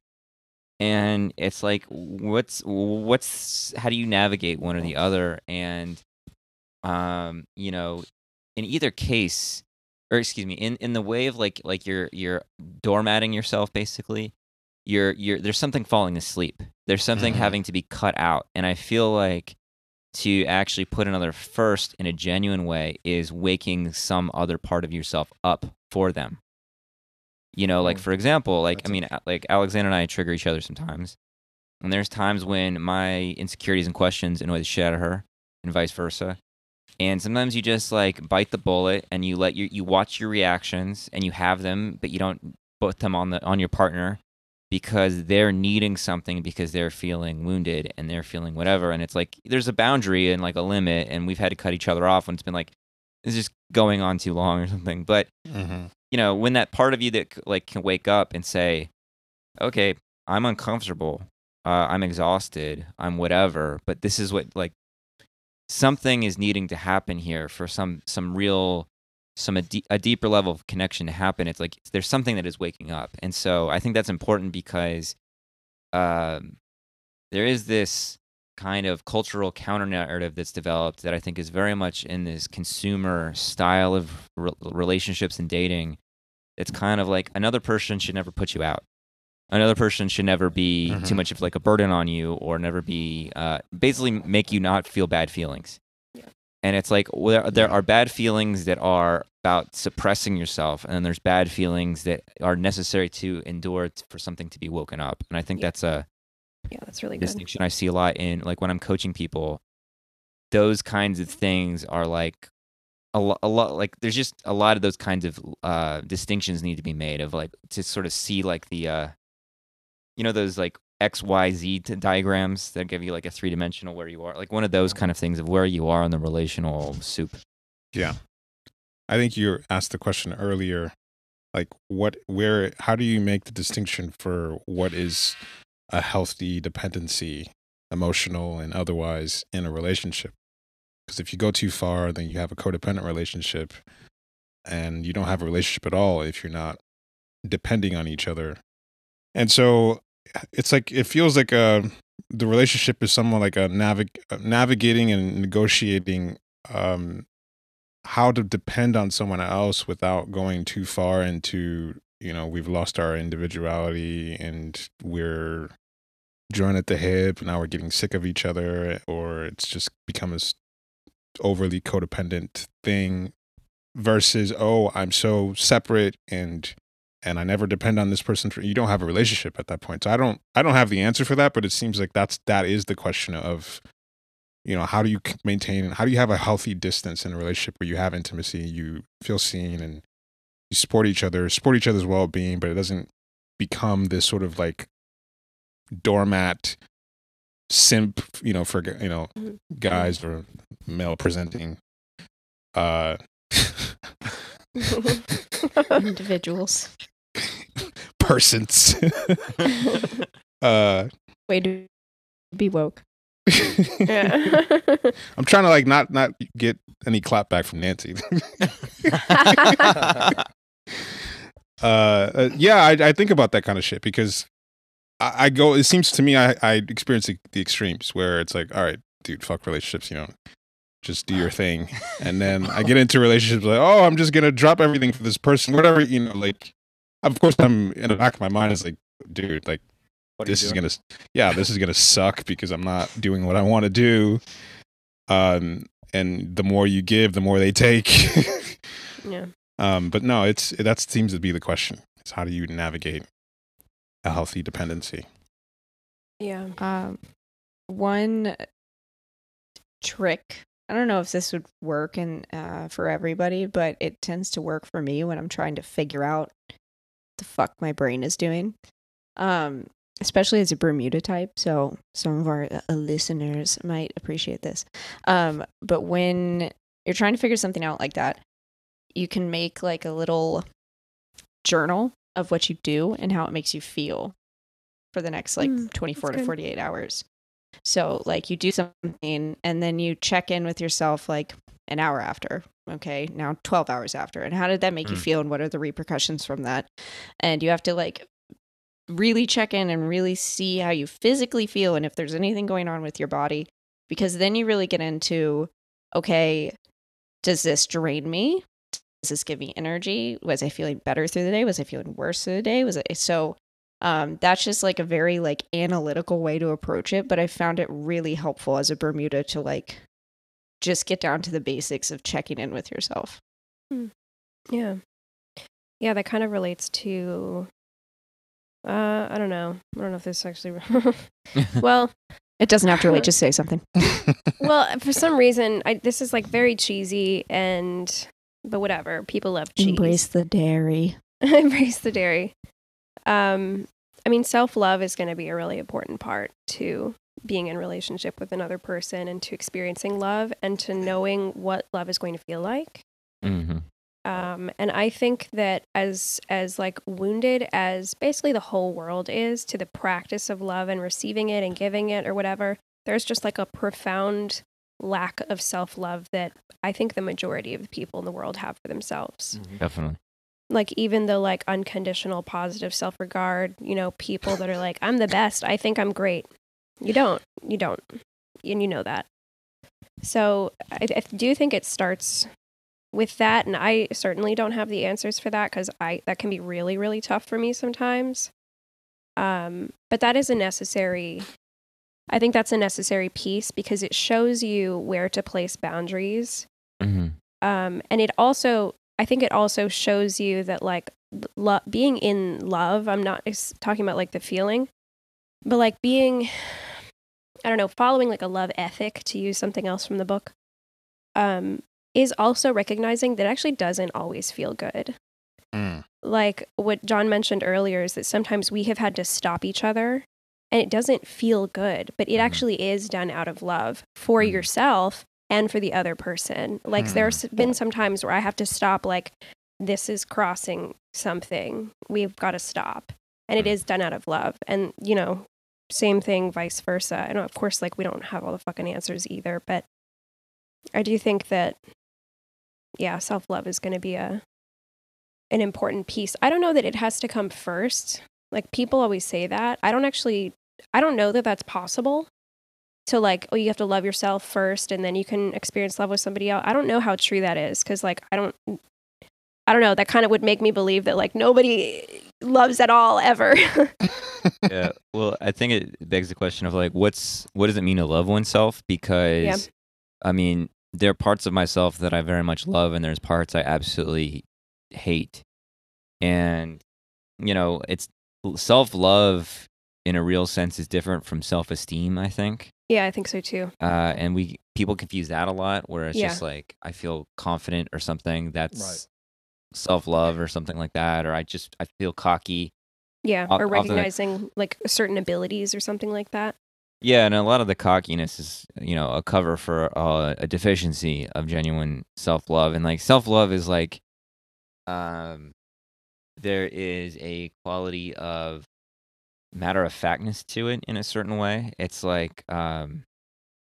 And it's like, what's what's how do you navigate one or the other? And um, you know, in either case, or excuse me, in, in the way of like like you're you're doormatting yourself basically, you're you're there's something falling asleep. There's something Mhm. having to be cut out. And I feel like to actually put another first in a genuine way is waking some other part of yourself up for them. You know, like Mm. for example, like That's I mean, a- like Alexandra and I trigger each other sometimes, and there's times when my insecurities and questions annoy the shit out of her, and vice versa. and sometimes you just like bite the bullet and you let your you watch your reactions and you have them, but you don't put them on the on your partner because they're needing something because they're feeling wounded and they're feeling whatever and it's like there's a boundary and like a limit and we've had to cut each other off when it's been like it's just going on too long or something. But Mhm. you know when that part of you that like can wake up and say okay i'm uncomfortable uh, i'm exhausted i'm whatever but this is what like something is needing to happen here for some some real some a, de- a deeper level of connection to happen. It's like there's something that is waking up. And so i think that's important because um, there is this kind of cultural counter narrative that's developed that i think is very much in this consumer style of re- relationships and dating. It's kind of like another person should never put you out. Another person should never be too Mhm. much of like a burden on you or never be uh, basically make you not feel bad feelings. And it's like well, there, there are bad feelings that are about suppressing yourself and then there's bad feelings that are necessary to endure t- for something to be woken up. And i think Yeah. that's a Yeah, that's really good. distinction i see a lot in like when i'm coaching people those kinds of things are like a, lo- a lot like there's just a lot of those kinds of uh distinctions need to be made of like to sort of see like the uh you know those like xyz diagrams that give you like a three dimensional where you are like one of those kind of things of where you are on the relational soup Yeah. I think you asked the question earlier like what where how do you make the distinction for what is a healthy dependency emotional and otherwise in a relationship. Because if you go too far then you have a codependent relationship and you don't have a relationship at all if you're not depending on each other. And so it's like it feels like uh the relationship is somewhat like a navig- uh, navigating and negotiating um how to depend on someone else without going too far into you know we've lost our individuality and we're joined at the hip now we're getting sick of each other or it's just become this overly codependent thing versus oh i'm so separate and and i never depend on this person for you don't have a relationship at that point. So i don't i don't have the answer for that but it seems like that's that is the question of you know how do you maintain how do you have a healthy distance in a relationship where you have intimacy you feel seen and you support each other support each other's well-being but it doesn't become this sort of like doormat simp you know for you know Mhm. guys or male presenting uh Individuals. persons uh Way to be woke. yeah. i'm trying to like not not get any clap back from nancy uh, uh yeah I, I think about that kind of shit because I, I go it seems to me i i experience the, the extremes where it's like all right dude fuck relationships you know just do your thing. And then i get into relationships like oh i'm just gonna drop everything for this person whatever you know like of course i'm in the back of my mind is like dude like What this is gonna yeah this is gonna suck because i'm not doing what i want to do. Um and the more you give the more they take. Yeah. um but no it's that seems to be the question it's how do you navigate a healthy dependency Yeah. Um, one trick. I don't know if this would work and uh, for everybody, but it tends to work for me when I'm trying to figure out the fuck my brain is doing. Um, especially as a Bermuda type, so some of our uh, listeners might appreciate this. Um, but when you're trying to figure something out like that, you can make like a little journal of what you do and how it makes you feel for the next like Mm, 24 to good. 48 hours. So, like, you do something and then you check in with yourself like an hour after. Okay, now 12 hours after. And how did that make you Mm. feel? And what are the repercussions from that? And you have to like really check in and really see how you physically feel and if there's anything going on with your body. Because then you really get into okay, does this drain me? Does this give me energy? Was I feeling better through the day? Was I feeling worse through the day? Was it so? Um, that's just like a very like analytical way to approach it, but I found it really helpful as a Bermuda to like just get down to the basics of checking in with yourself. Yeah. Yeah, that kind of relates to uh I don't know. I don't know if this actually Well, It doesn't have to relate, just say something. well, for some reason, I, this is like very cheesy and, but whatever. People love cheese. Embrace the dairy. Embrace the dairy. Um, I mean, self love is going to be a really important part to being in relationship with another person and to experiencing love and to knowing what love is going to feel like. hmm Um, and I think that as as like wounded as basically the whole world is to the practice of love and receiving it and giving it or whatever, there's just like a profound lack of self love that I think the majority of the people in the world have for themselves. Definitely. Like even the like unconditional positive self regard, you know, people that are like, I'm the best, I think I'm great. You don't. You don't. And you know that. So I, I do think it starts with that and i certainly don't have the answers for that because i that can be really really tough for me sometimes um but that is a necessary i think that's a necessary piece because it shows you where to place boundaries. Hmm um and it also i think it also shows you that like lo- being in love i'm not talking about like the feeling but like being i don't know following like a love ethic to use something else from the book um is also recognizing that it actually doesn't always feel good. Mm. like what John mentioned earlier is that sometimes we have had to stop each other and it doesn't feel good, but it Mhm. actually is done out of love for Mhm. yourself and for the other person. Like Hmm. there's been some times where I have to stop like this is crossing something. We've got to stop. And it Mhm. done out of love. And you know, same thing vice versa. And of course like we don't have all the fucking answers either, but I do think that yeah, self-love is going to be a an important piece. I don't know that it has to come first. Like people always say that. I don't actually I don't know that that's possible. To like, oh, you have to love yourself first and then you can experience love with somebody else. I don't know how true that is cuz like I don't I don't know, that kind of would make me believe that like nobody loves at all ever. yeah. Well, I think it begs the question of like, what's what does it mean to love oneself? Because I mean, there are parts of myself that I very much love, and there's parts I absolutely hate. And you know, it's self love in a real sense is different from self esteem. I think. yeah, I think so too. Uh, and we people confuse that a lot, where it's Yeah. just like I feel confident or something. That's self love or something like that, or I just I feel cocky. Yeah, O- or often I- recognizing like certain abilities or something like that. Yeah, and a lot of the cockiness is, you know, a cover for uh, a deficiency of genuine self love, and like self love is like, um, there is a quality of matter of factness to it in a certain way. It's like, um,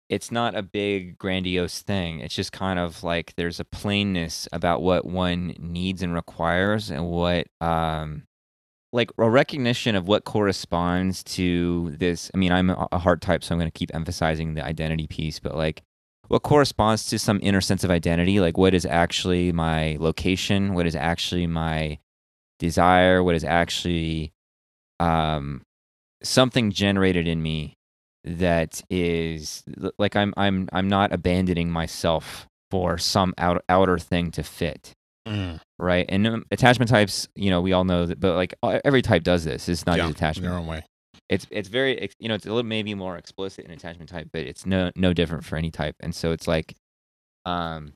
it's not a big grandiose thing. It's just kind of like there's a plainness about what one needs and requires, and what, um, like a recognition of what corresponds to this. I mean, I'm a heart type, so I'm going to keep emphasizing the identity piece, but like what corresponds to some inner sense of identity, like what is actually my location, what is actually my desire, what is actually um, something generated in me that is like I'm I'm I'm not abandoning myself for some out, outer thing to fit Mm. right? And um, attachment types, you know, we all know that, but like every type does this. It's not Yeah, just attachment. Their own way. It's it's very you know it's a little maybe more explicit in attachment type, but it's no no different for any type. And so it's like, um,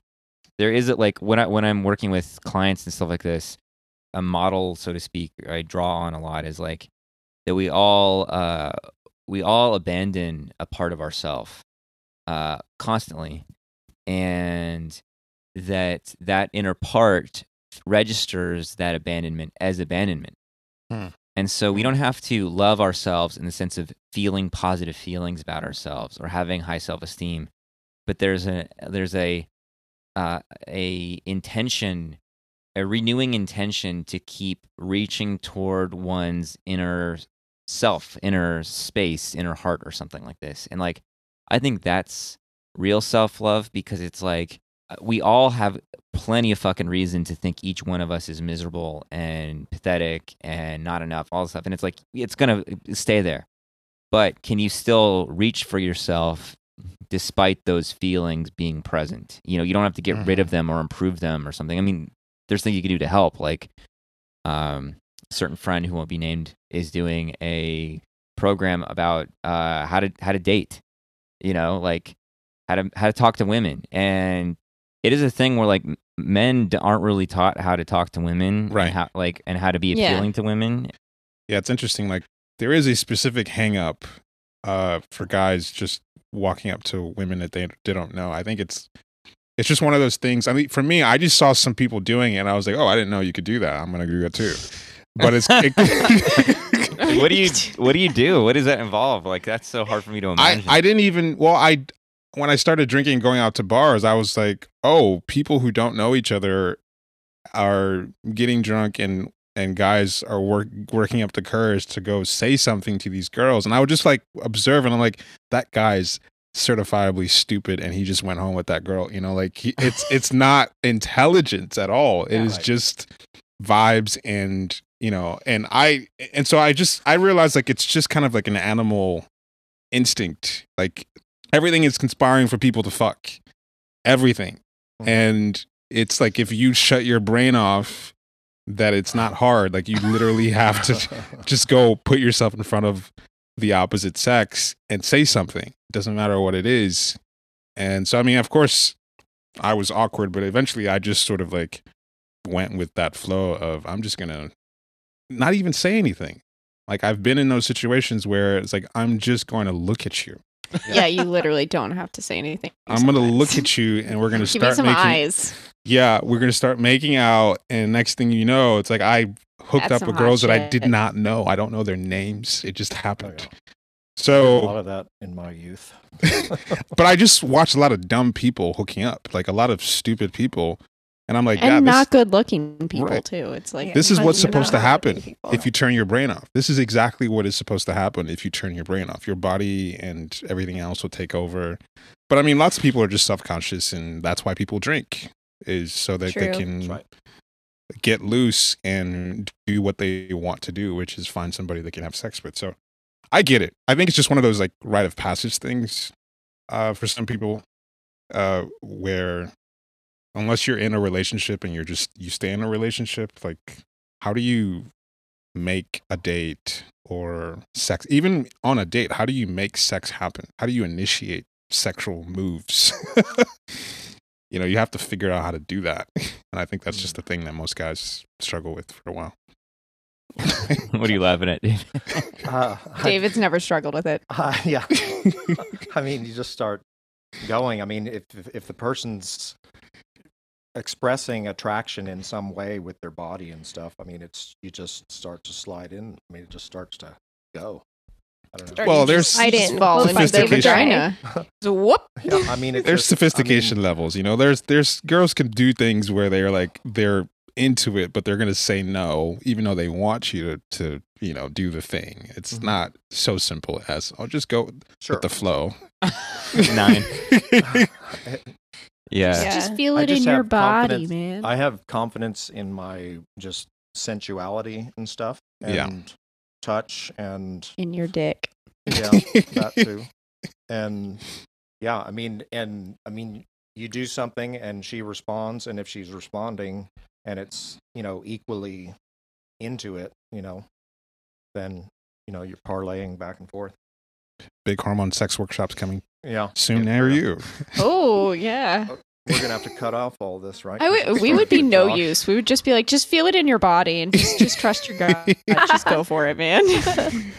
there is it like when I when I'm working with clients and stuff like this, a model so to speak I draw on a lot is like that we all uh we all abandon a part of ourself uh constantly and that that inner part registers that abandonment as abandonment. Hmm. And so we don't have to love ourselves in the sense of feeling positive feelings about ourselves or having high self-esteem, but there's a there's a uh, a intention, a renewing intention to keep reaching toward one's inner self, inner space, inner heart, or something like this. And like, I think that's real self-love because it's like uh, we all have plenty of fucking reason to think each one of us is miserable and pathetic and not enough, all this stuff. And it's like, it's going to stay there. But can you still reach for yourself despite those feelings being present? You know, you don't have to get rid of them or improve them or something. I mean, there's things you can do to help. Like, um, certain friend who won't be named is doing a program about uh, how to how to date. You know, like how to how to talk to women, and it is a thing where like men aren't really taught how to talk to women, and Right. how, like and how to be Yeah. appealing to women. Yeah, it's interesting. Like there is a specific hang up uh, for guys just walking up to women that they they don't know. I think it's it's just one of those things. I mean, for me, I just saw some people doing it, and I was like, oh, I didn't know you could do that. I'm gonna do that too. But it's it, what do you what do you do? What does that involve? Like that's so hard for me to I imagine. I didn't even well I when I started drinking and going out to bars, I was like, oh, people who don't know each other are getting drunk and and guys are work, working up the courage to go say something to these girls and I would just like observe and I'm like that guy's certifiably stupid and he just went home with that girl you know like he, it's it's not intelligence at all It is Right. just vibes and you know and i and so i just i realized like it's just kind of like an animal instinct like everything is conspiring for people to fuck everything Mhm. and it's like if you shut your brain off that it's not hard like you literally have to just go put yourself in front of the opposite sex and say something. It doesn't matter what it is. And so, I mean, of course, I was awkward, but eventually I just sort of like went with that flow of I'm just going to not even say anything. Like I've been in those situations where it's like, I'm just going to look at you. yeah, you literally don't have to say anything. I'm going to look at you and we're going to Give me start some making, eyes. yeah, we're going to start making out. And next thing you know, it's like I hooked That's up with hot girls that I did not know. I don't know their names. It just oh, happened. So a lot of that in my youth. but I just watched a lot of dumb people hooking up, like a lot of stupid people. And I'm like, and yeah, not this, good looking people Right. too. It's like this is what's supposed to happen if you turn your brain off. This is exactly what is supposed to happen if you turn your brain off. Your body and everything else will take over. But I mean, lots of people are just self conscious, and that's why people drink, is so that they can right. get loose and do what they want to do, which is find somebody they can have sex with. So I get it. I think it's just one of those like rite of passage things uh, for some people, uh, where unless you're in a relationship and you're just you stay in a relationship, like how do you make a date or sex? Even on a date, how do you make sex happen? How do you initiate sexual moves? you know, you have to figure out how to do that, and I think that's just the thing that most guys struggle with for a while. what are you laughing at, Dave? Uh, I- David's never struggled with it. Uh, yeah. I mean, you just start going. I mean, if if, if the person's expressing attraction in some way with their body and stuff, I mean, it's you just start to slide in. I mean, it just starts to go. I don't know. Well, there's slide in. fall into find the sophistication. vagina. So whoop. Yeah, I mean, there's just- I mean, sophistication levels. You know, there's there's girls can do things where they're like they're into it, but they're gonna say no, even though they want you to to you know do the thing. It's Mhm. not so simple as I'll just go sure. with the flow. Nine. Yeah. Yeah. Just feel it just in your body, man. I have confidence in my just sensuality and stuff, and Yeah. touch, and in your dick. yeah, that too. And yeah, I mean, and I mean, you do something and she responds, and if she's responding and it's, you know, equally into it, you know, then, you know, you're parlaying back and forth. Big hormone sex workshops coming Yeah. soon Yeah, near yeah. you. Oh yeah. We're going to have to cut off all this, right? I Because would, it's we would be no talk. use. We would just be like, just feel it in your body and just, just trust your gut. just go for it, man.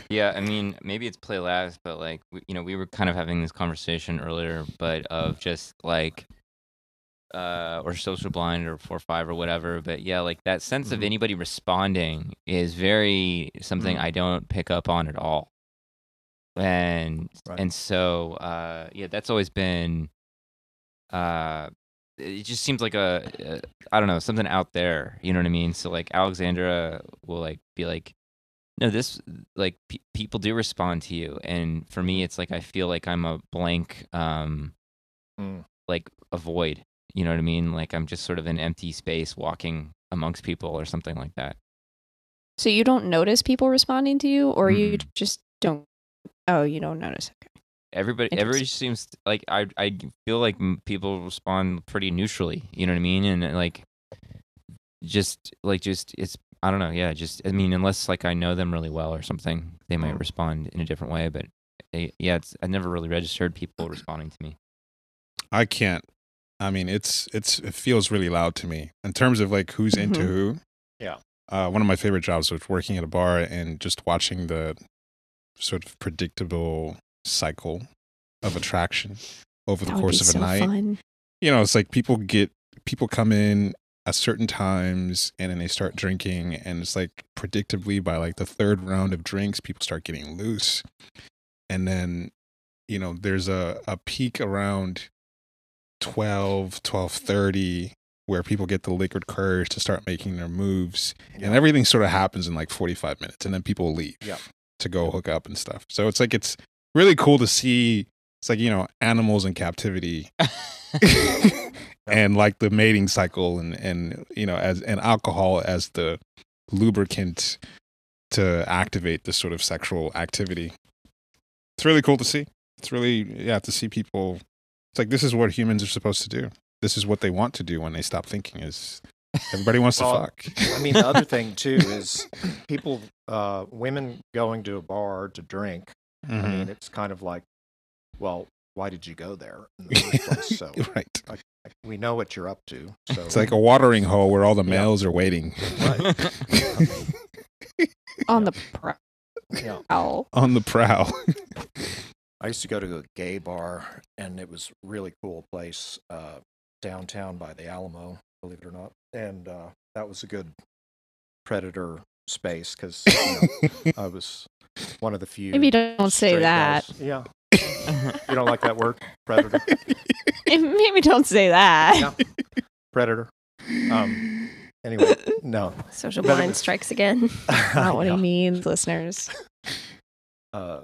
Yeah, I mean, maybe it's play last, but like, we, you know, we were kind of having this conversation earlier, but of just like, uh, or social blind or four five or whatever. But yeah, like that sense of Mhm. anybody responding is very something Mhm. I don't pick up on at all. And Right. and so uh, yeah, that's always been. Uh, it just seems like a, a I don't know something out there. You know what I mean? So like Alexandra will like be like, no, this like pe- people do respond to you, and for me, it's like I feel like I'm a blank, um, Mm. like a void. You know what I mean? Like I'm just sort of an empty space walking amongst people or something like that. so you don't notice people responding to you, or you Mm. just don't. Oh, you don't notice. Okay. Everybody, everybody seems like I I feel like people respond pretty neutrally. You know what I mean? And uh, like, just like just it's I don't know. Yeah, just I mean, unless like I know them really well or something, they might Mm. respond in a different way. But they, yeah, it's I never really registered people responding to me. I can't. I mean, it's it's it feels really loud to me in terms of like who's into Mhm. who. Yeah. Uh, one of my favorite jobs was working at a bar and just watching the sort of predictable cycle of attraction over the course of a so night. fun. You know, it's like people get people come in at certain times and then they start drinking and it's like predictably by like the third round of drinks people start getting loose and then you know there's a, a peak around 12 12.30 where people get the liquid courage to start making their moves and everything sort of happens in like 45 minutes and then people leave Yeah. To go hook up and stuff. So it's like it's really cool to see it's like you know animals in captivity and like the mating cycle and and you know as and alcohol as the lubricant to activate this sort of sexual activity. It's really cool to see. It's really yeah to see people it's like this is what humans are supposed to do. This is what they want to do when they stop thinking is everybody wants to fuck I mean, the other thing too is people, uh, women going to a bar to drink. I Mhm. mean, it's kind of like, well, why did you go there in the first place? So right like, like, we know what you're up to. So it's like a watering hole where all the Yeah. males are waiting On the prowl. yeah. on the prowl I used to go to a gay bar, and it was a really cool place uh, downtown by the Alamo, believe it or not. And uh, that was a good predator space because you know, I was one of the few. Maybe don't say that. guys- Yeah. you don't like that word, predator? Maybe don't say that. Yeah. Predator. Um. Anyway, no. Social Better- blind strikes again. Not what Yeah. he means, listeners. Uh,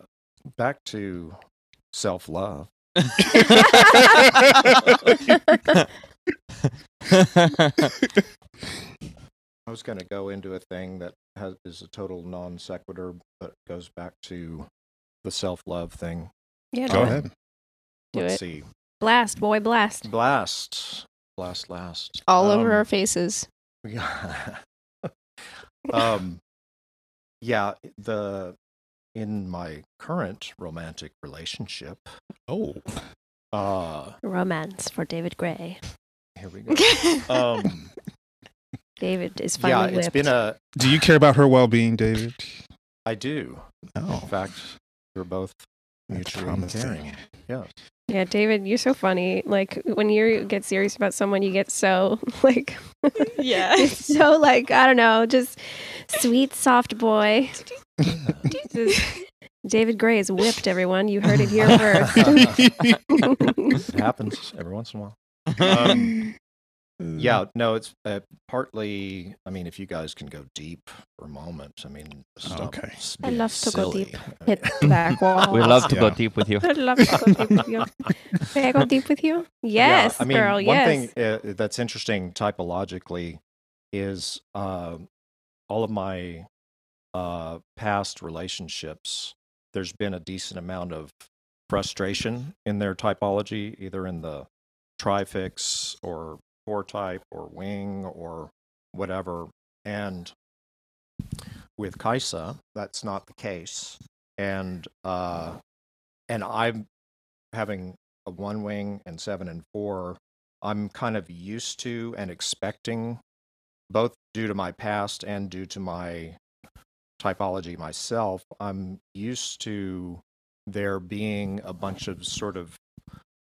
back to self love. I was going to go into a thing that has, is a total non sequitur, but goes back to the self love thing. Yeah, go do ahead Do Let's it. see. Blast, boy, blast. Blast. Blast last. All over Um, our faces. Yeah. um, yeah. The in my current romantic relationship, oh uh, Romance for David Gray. Here we go. Um, David is finally yeah, finally it's whipped. been a. do you care about her well-being david I do. oh In fact, we're both That's mutually promising. caring. Yeah. Yeah, David, you're so funny. Like when you get serious about someone, you get so like Yeah. so like I don't know, just sweet soft boy. Just- David Gray is whipped. Everyone, you heard it here first. It happens every once in a while. Um, yeah, no, it's uh, partly. I mean, if you guys can go deep for a moment, I mean, stop Okay. s- I being love to go deep. Hit the back wall. we love to go deep with you. I'd love to go deep with you. May I go deep with you? Yes, yeah, I mean, girl. one yes. thing uh, that's interesting typologically is uh, all of my uh, past relationships. There's been a decent amount of frustration in their typology, either in the trifix or four type or wing or whatever. And with Kaisa, that's not the case. And uh, and I'm having a one wing and seven and four. I'm kind of used to and expecting, both due to my past and due to my typology myself. I'm used to there being a bunch of sort of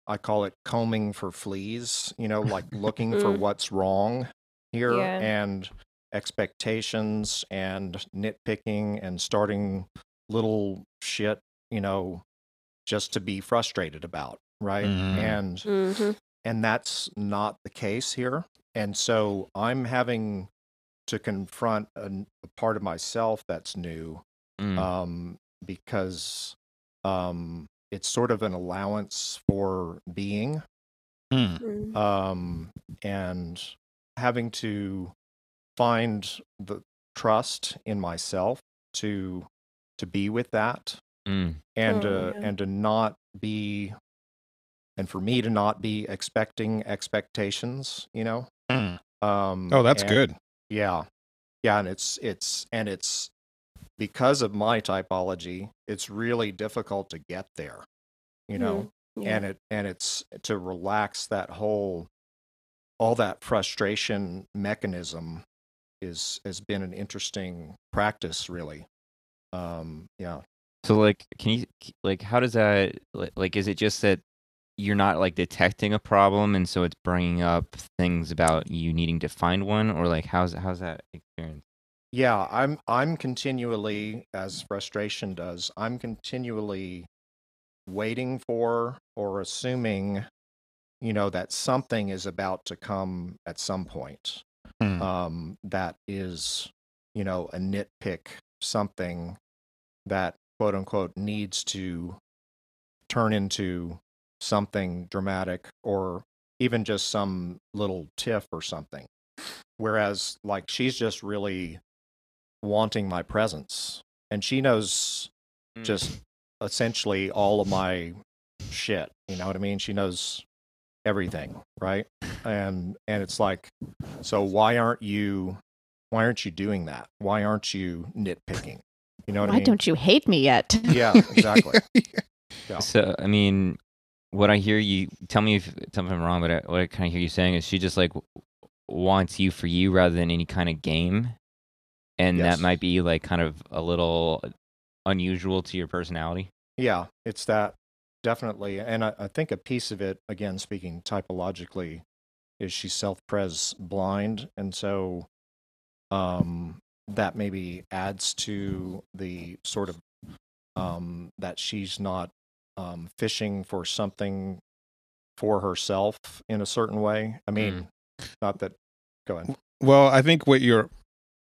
I call it combing for fleas, you know, like looking for Mm. what's wrong here Yeah. and expectations and nitpicking and starting little shit, you know, just to be frustrated about, right? Mhm. And Mhm. and that's not the case here. And so I'm having to confront a part of myself that's new Mm. um, because um, it's sort of an allowance for being. Mm. um, and having to find the trust in myself to to be with that Mm. and Oh, to yeah. and to not be and for me to not be expecting expectations you know Mm. um oh that's and- good yeah yeah and it's it's and it's because of my typology it's really difficult to get there you know Yeah. and it and it's to relax that whole all that frustration mechanism is has been an interesting practice really um yeah So like, can you like how does that like, like is it just that you're not like detecting a problem and so it's bringing up things about you needing to find one or like how's how's that experience? Yeah i'm i'm continually as frustration does i'm continually waiting for or assuming you know that something is about to come at some point Hmm. um, that is, you know, a nitpick, something that quote unquote needs to turn into something dramatic or even just some little tiff or something. Whereas, like, she's just really wanting my presence and she knows hmm. just essentially all of my shit. You know what I mean? She knows everything, right? And and it's like, so why aren't you why aren't you doing that? Why aren't you nitpicking? You know what Why I mean? Why don't you hate me yet? Yeah, exactly. Yeah. So I mean, what I hear you tell me if tell me if I'm wrong, but I, what I kind of hear you saying is she just like wants you for you rather than any kind of game, and Yes. that might be like kind of a little unusual to your personality. Yeah, it's that definitely. And I, I think a piece of it, again, speaking typologically, is she's self pres blind. And so um, that maybe adds to the sort of um, that she's not um, fishing for something for herself in a certain way. I mean, not that, go ahead. Well, I think what you're,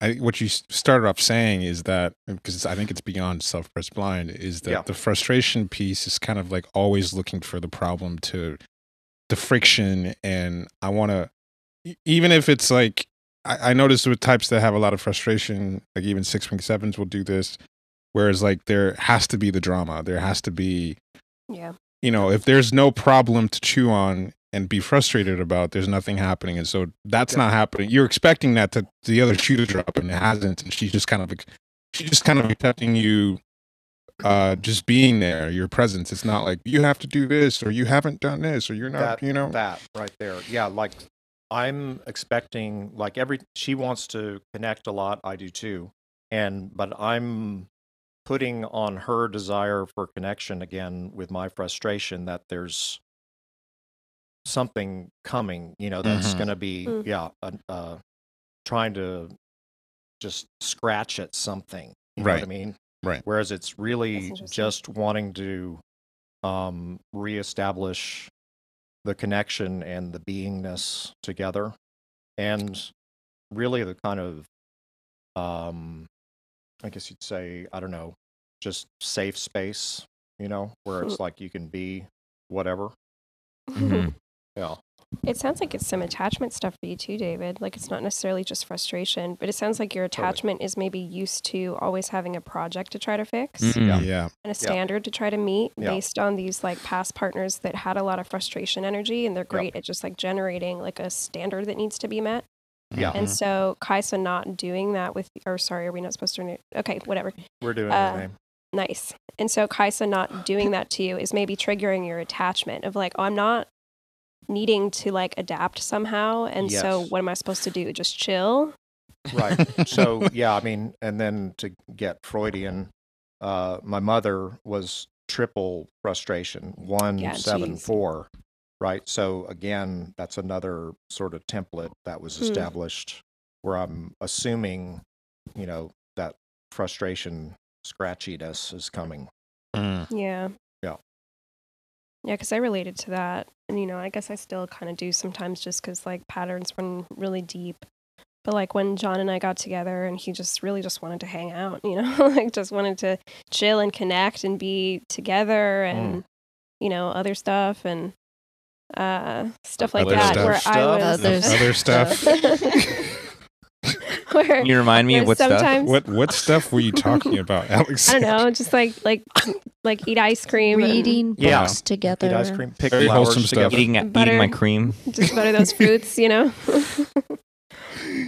I, what you started off saying is that because I think it's beyond self-pres blind is that Yeah. the frustration piece is kind of like always looking for the problem to, the friction, and I want to, even if it's like I, I notice with types that have a lot of frustration, like even six wing sevens will do this, whereas like there has to be the drama, there has to be Yeah. you know, if there's no problem to chew on and be frustrated about, there's nothing happening. And so that's Yeah. not happening. You're expecting that to the other shoe to drop and it hasn't. And she's just kind of, she's just kind of accepting you, uh, just being there, your presence. It's not like you have to do this or you haven't done this or you're not, that, you know, that right there yeah like i'm expecting like every she wants to connect a lot i do too and but i'm putting on her desire for connection again with my frustration that there's something coming you know that's Mhm. going to be Mm. yeah uh, uh trying to just scratch at something you know what i mean Right. whereas it's really just wanting to um reestablish the connection and the beingness together and really the kind of um i guess you'd say i don't know just safe space you know where it's like you can be whatever Mhm. Yeah It sounds like it's some attachment stuff for you too, David. Like it's not necessarily just frustration, but it sounds like your Totally. attachment is maybe used to always having a project to try to fix Mm. yeah. and a standard to try to meet Yeah. based on these like past partners that had a lot of frustration energy and they're Yep. great at just like generating like a standard that needs to be met. Yeah. And Mhm. so Kaisa not doing that with, or sorry, are we not supposed to? renew- Okay, whatever. we're doing Uh, the name Nice. And so Kaisa not doing that to you is maybe triggering your attachment of like, oh, I'm not needing to like adapt somehow. And so what am I supposed to do? Just chill? right so yeah i mean and then to get freudian uh my mother was triple frustration one Yeah, seven geez. four right so again that's another sort of template that was Hmm. established where i'm assuming you know that frustration scratchiness is coming Mm. Yeah. Yeah. Yeah, because I related to that. And, you know, I guess I still kind of do sometimes just because, like, patterns run really deep. But, like, when John and I got together and he just really just wanted to hang out, you know, like, just wanted to chill and connect and be together and, you know, other stuff and uh, stuff like Other that. stuff. Where I Other was. Other stuff. where, Can you remind me of what stuff? What what stuff were you talking about, Alex? I don't know, just like, like, like eat ice cream. and- Reading Yeah. books together. eat ice cream pick Very flowers wholesome stuff. together. Eating eating my cream. just butter those fruits, you know.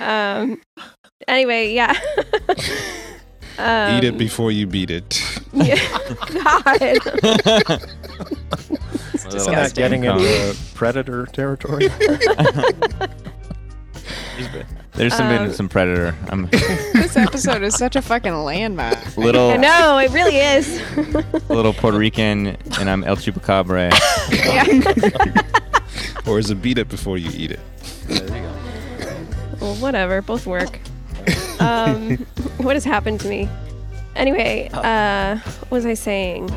um. Anyway, yeah. um, Eat it before you beat it. Yeah. God. little Isn't that getting cream into predator territory? There's some Um, some predator. I'm this episode is such a fucking landmark. little I know it really is. little Puerto Rican, and I'm El Chupacabra. Or is it beat it before you eat it? well, whatever. Both work. Um, what has happened to me? Anyway, uh, what was I saying?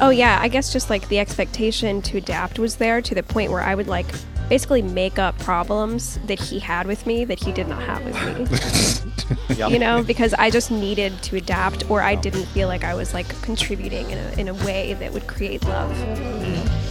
Oh yeah, I guess just like the expectation to adapt was there to the point where I would like basically make up problems that he had with me that he did not have with me. Yep. you know, because I just needed to adapt, or I didn't feel like I was like contributing in a, in a way that would create love. Mm.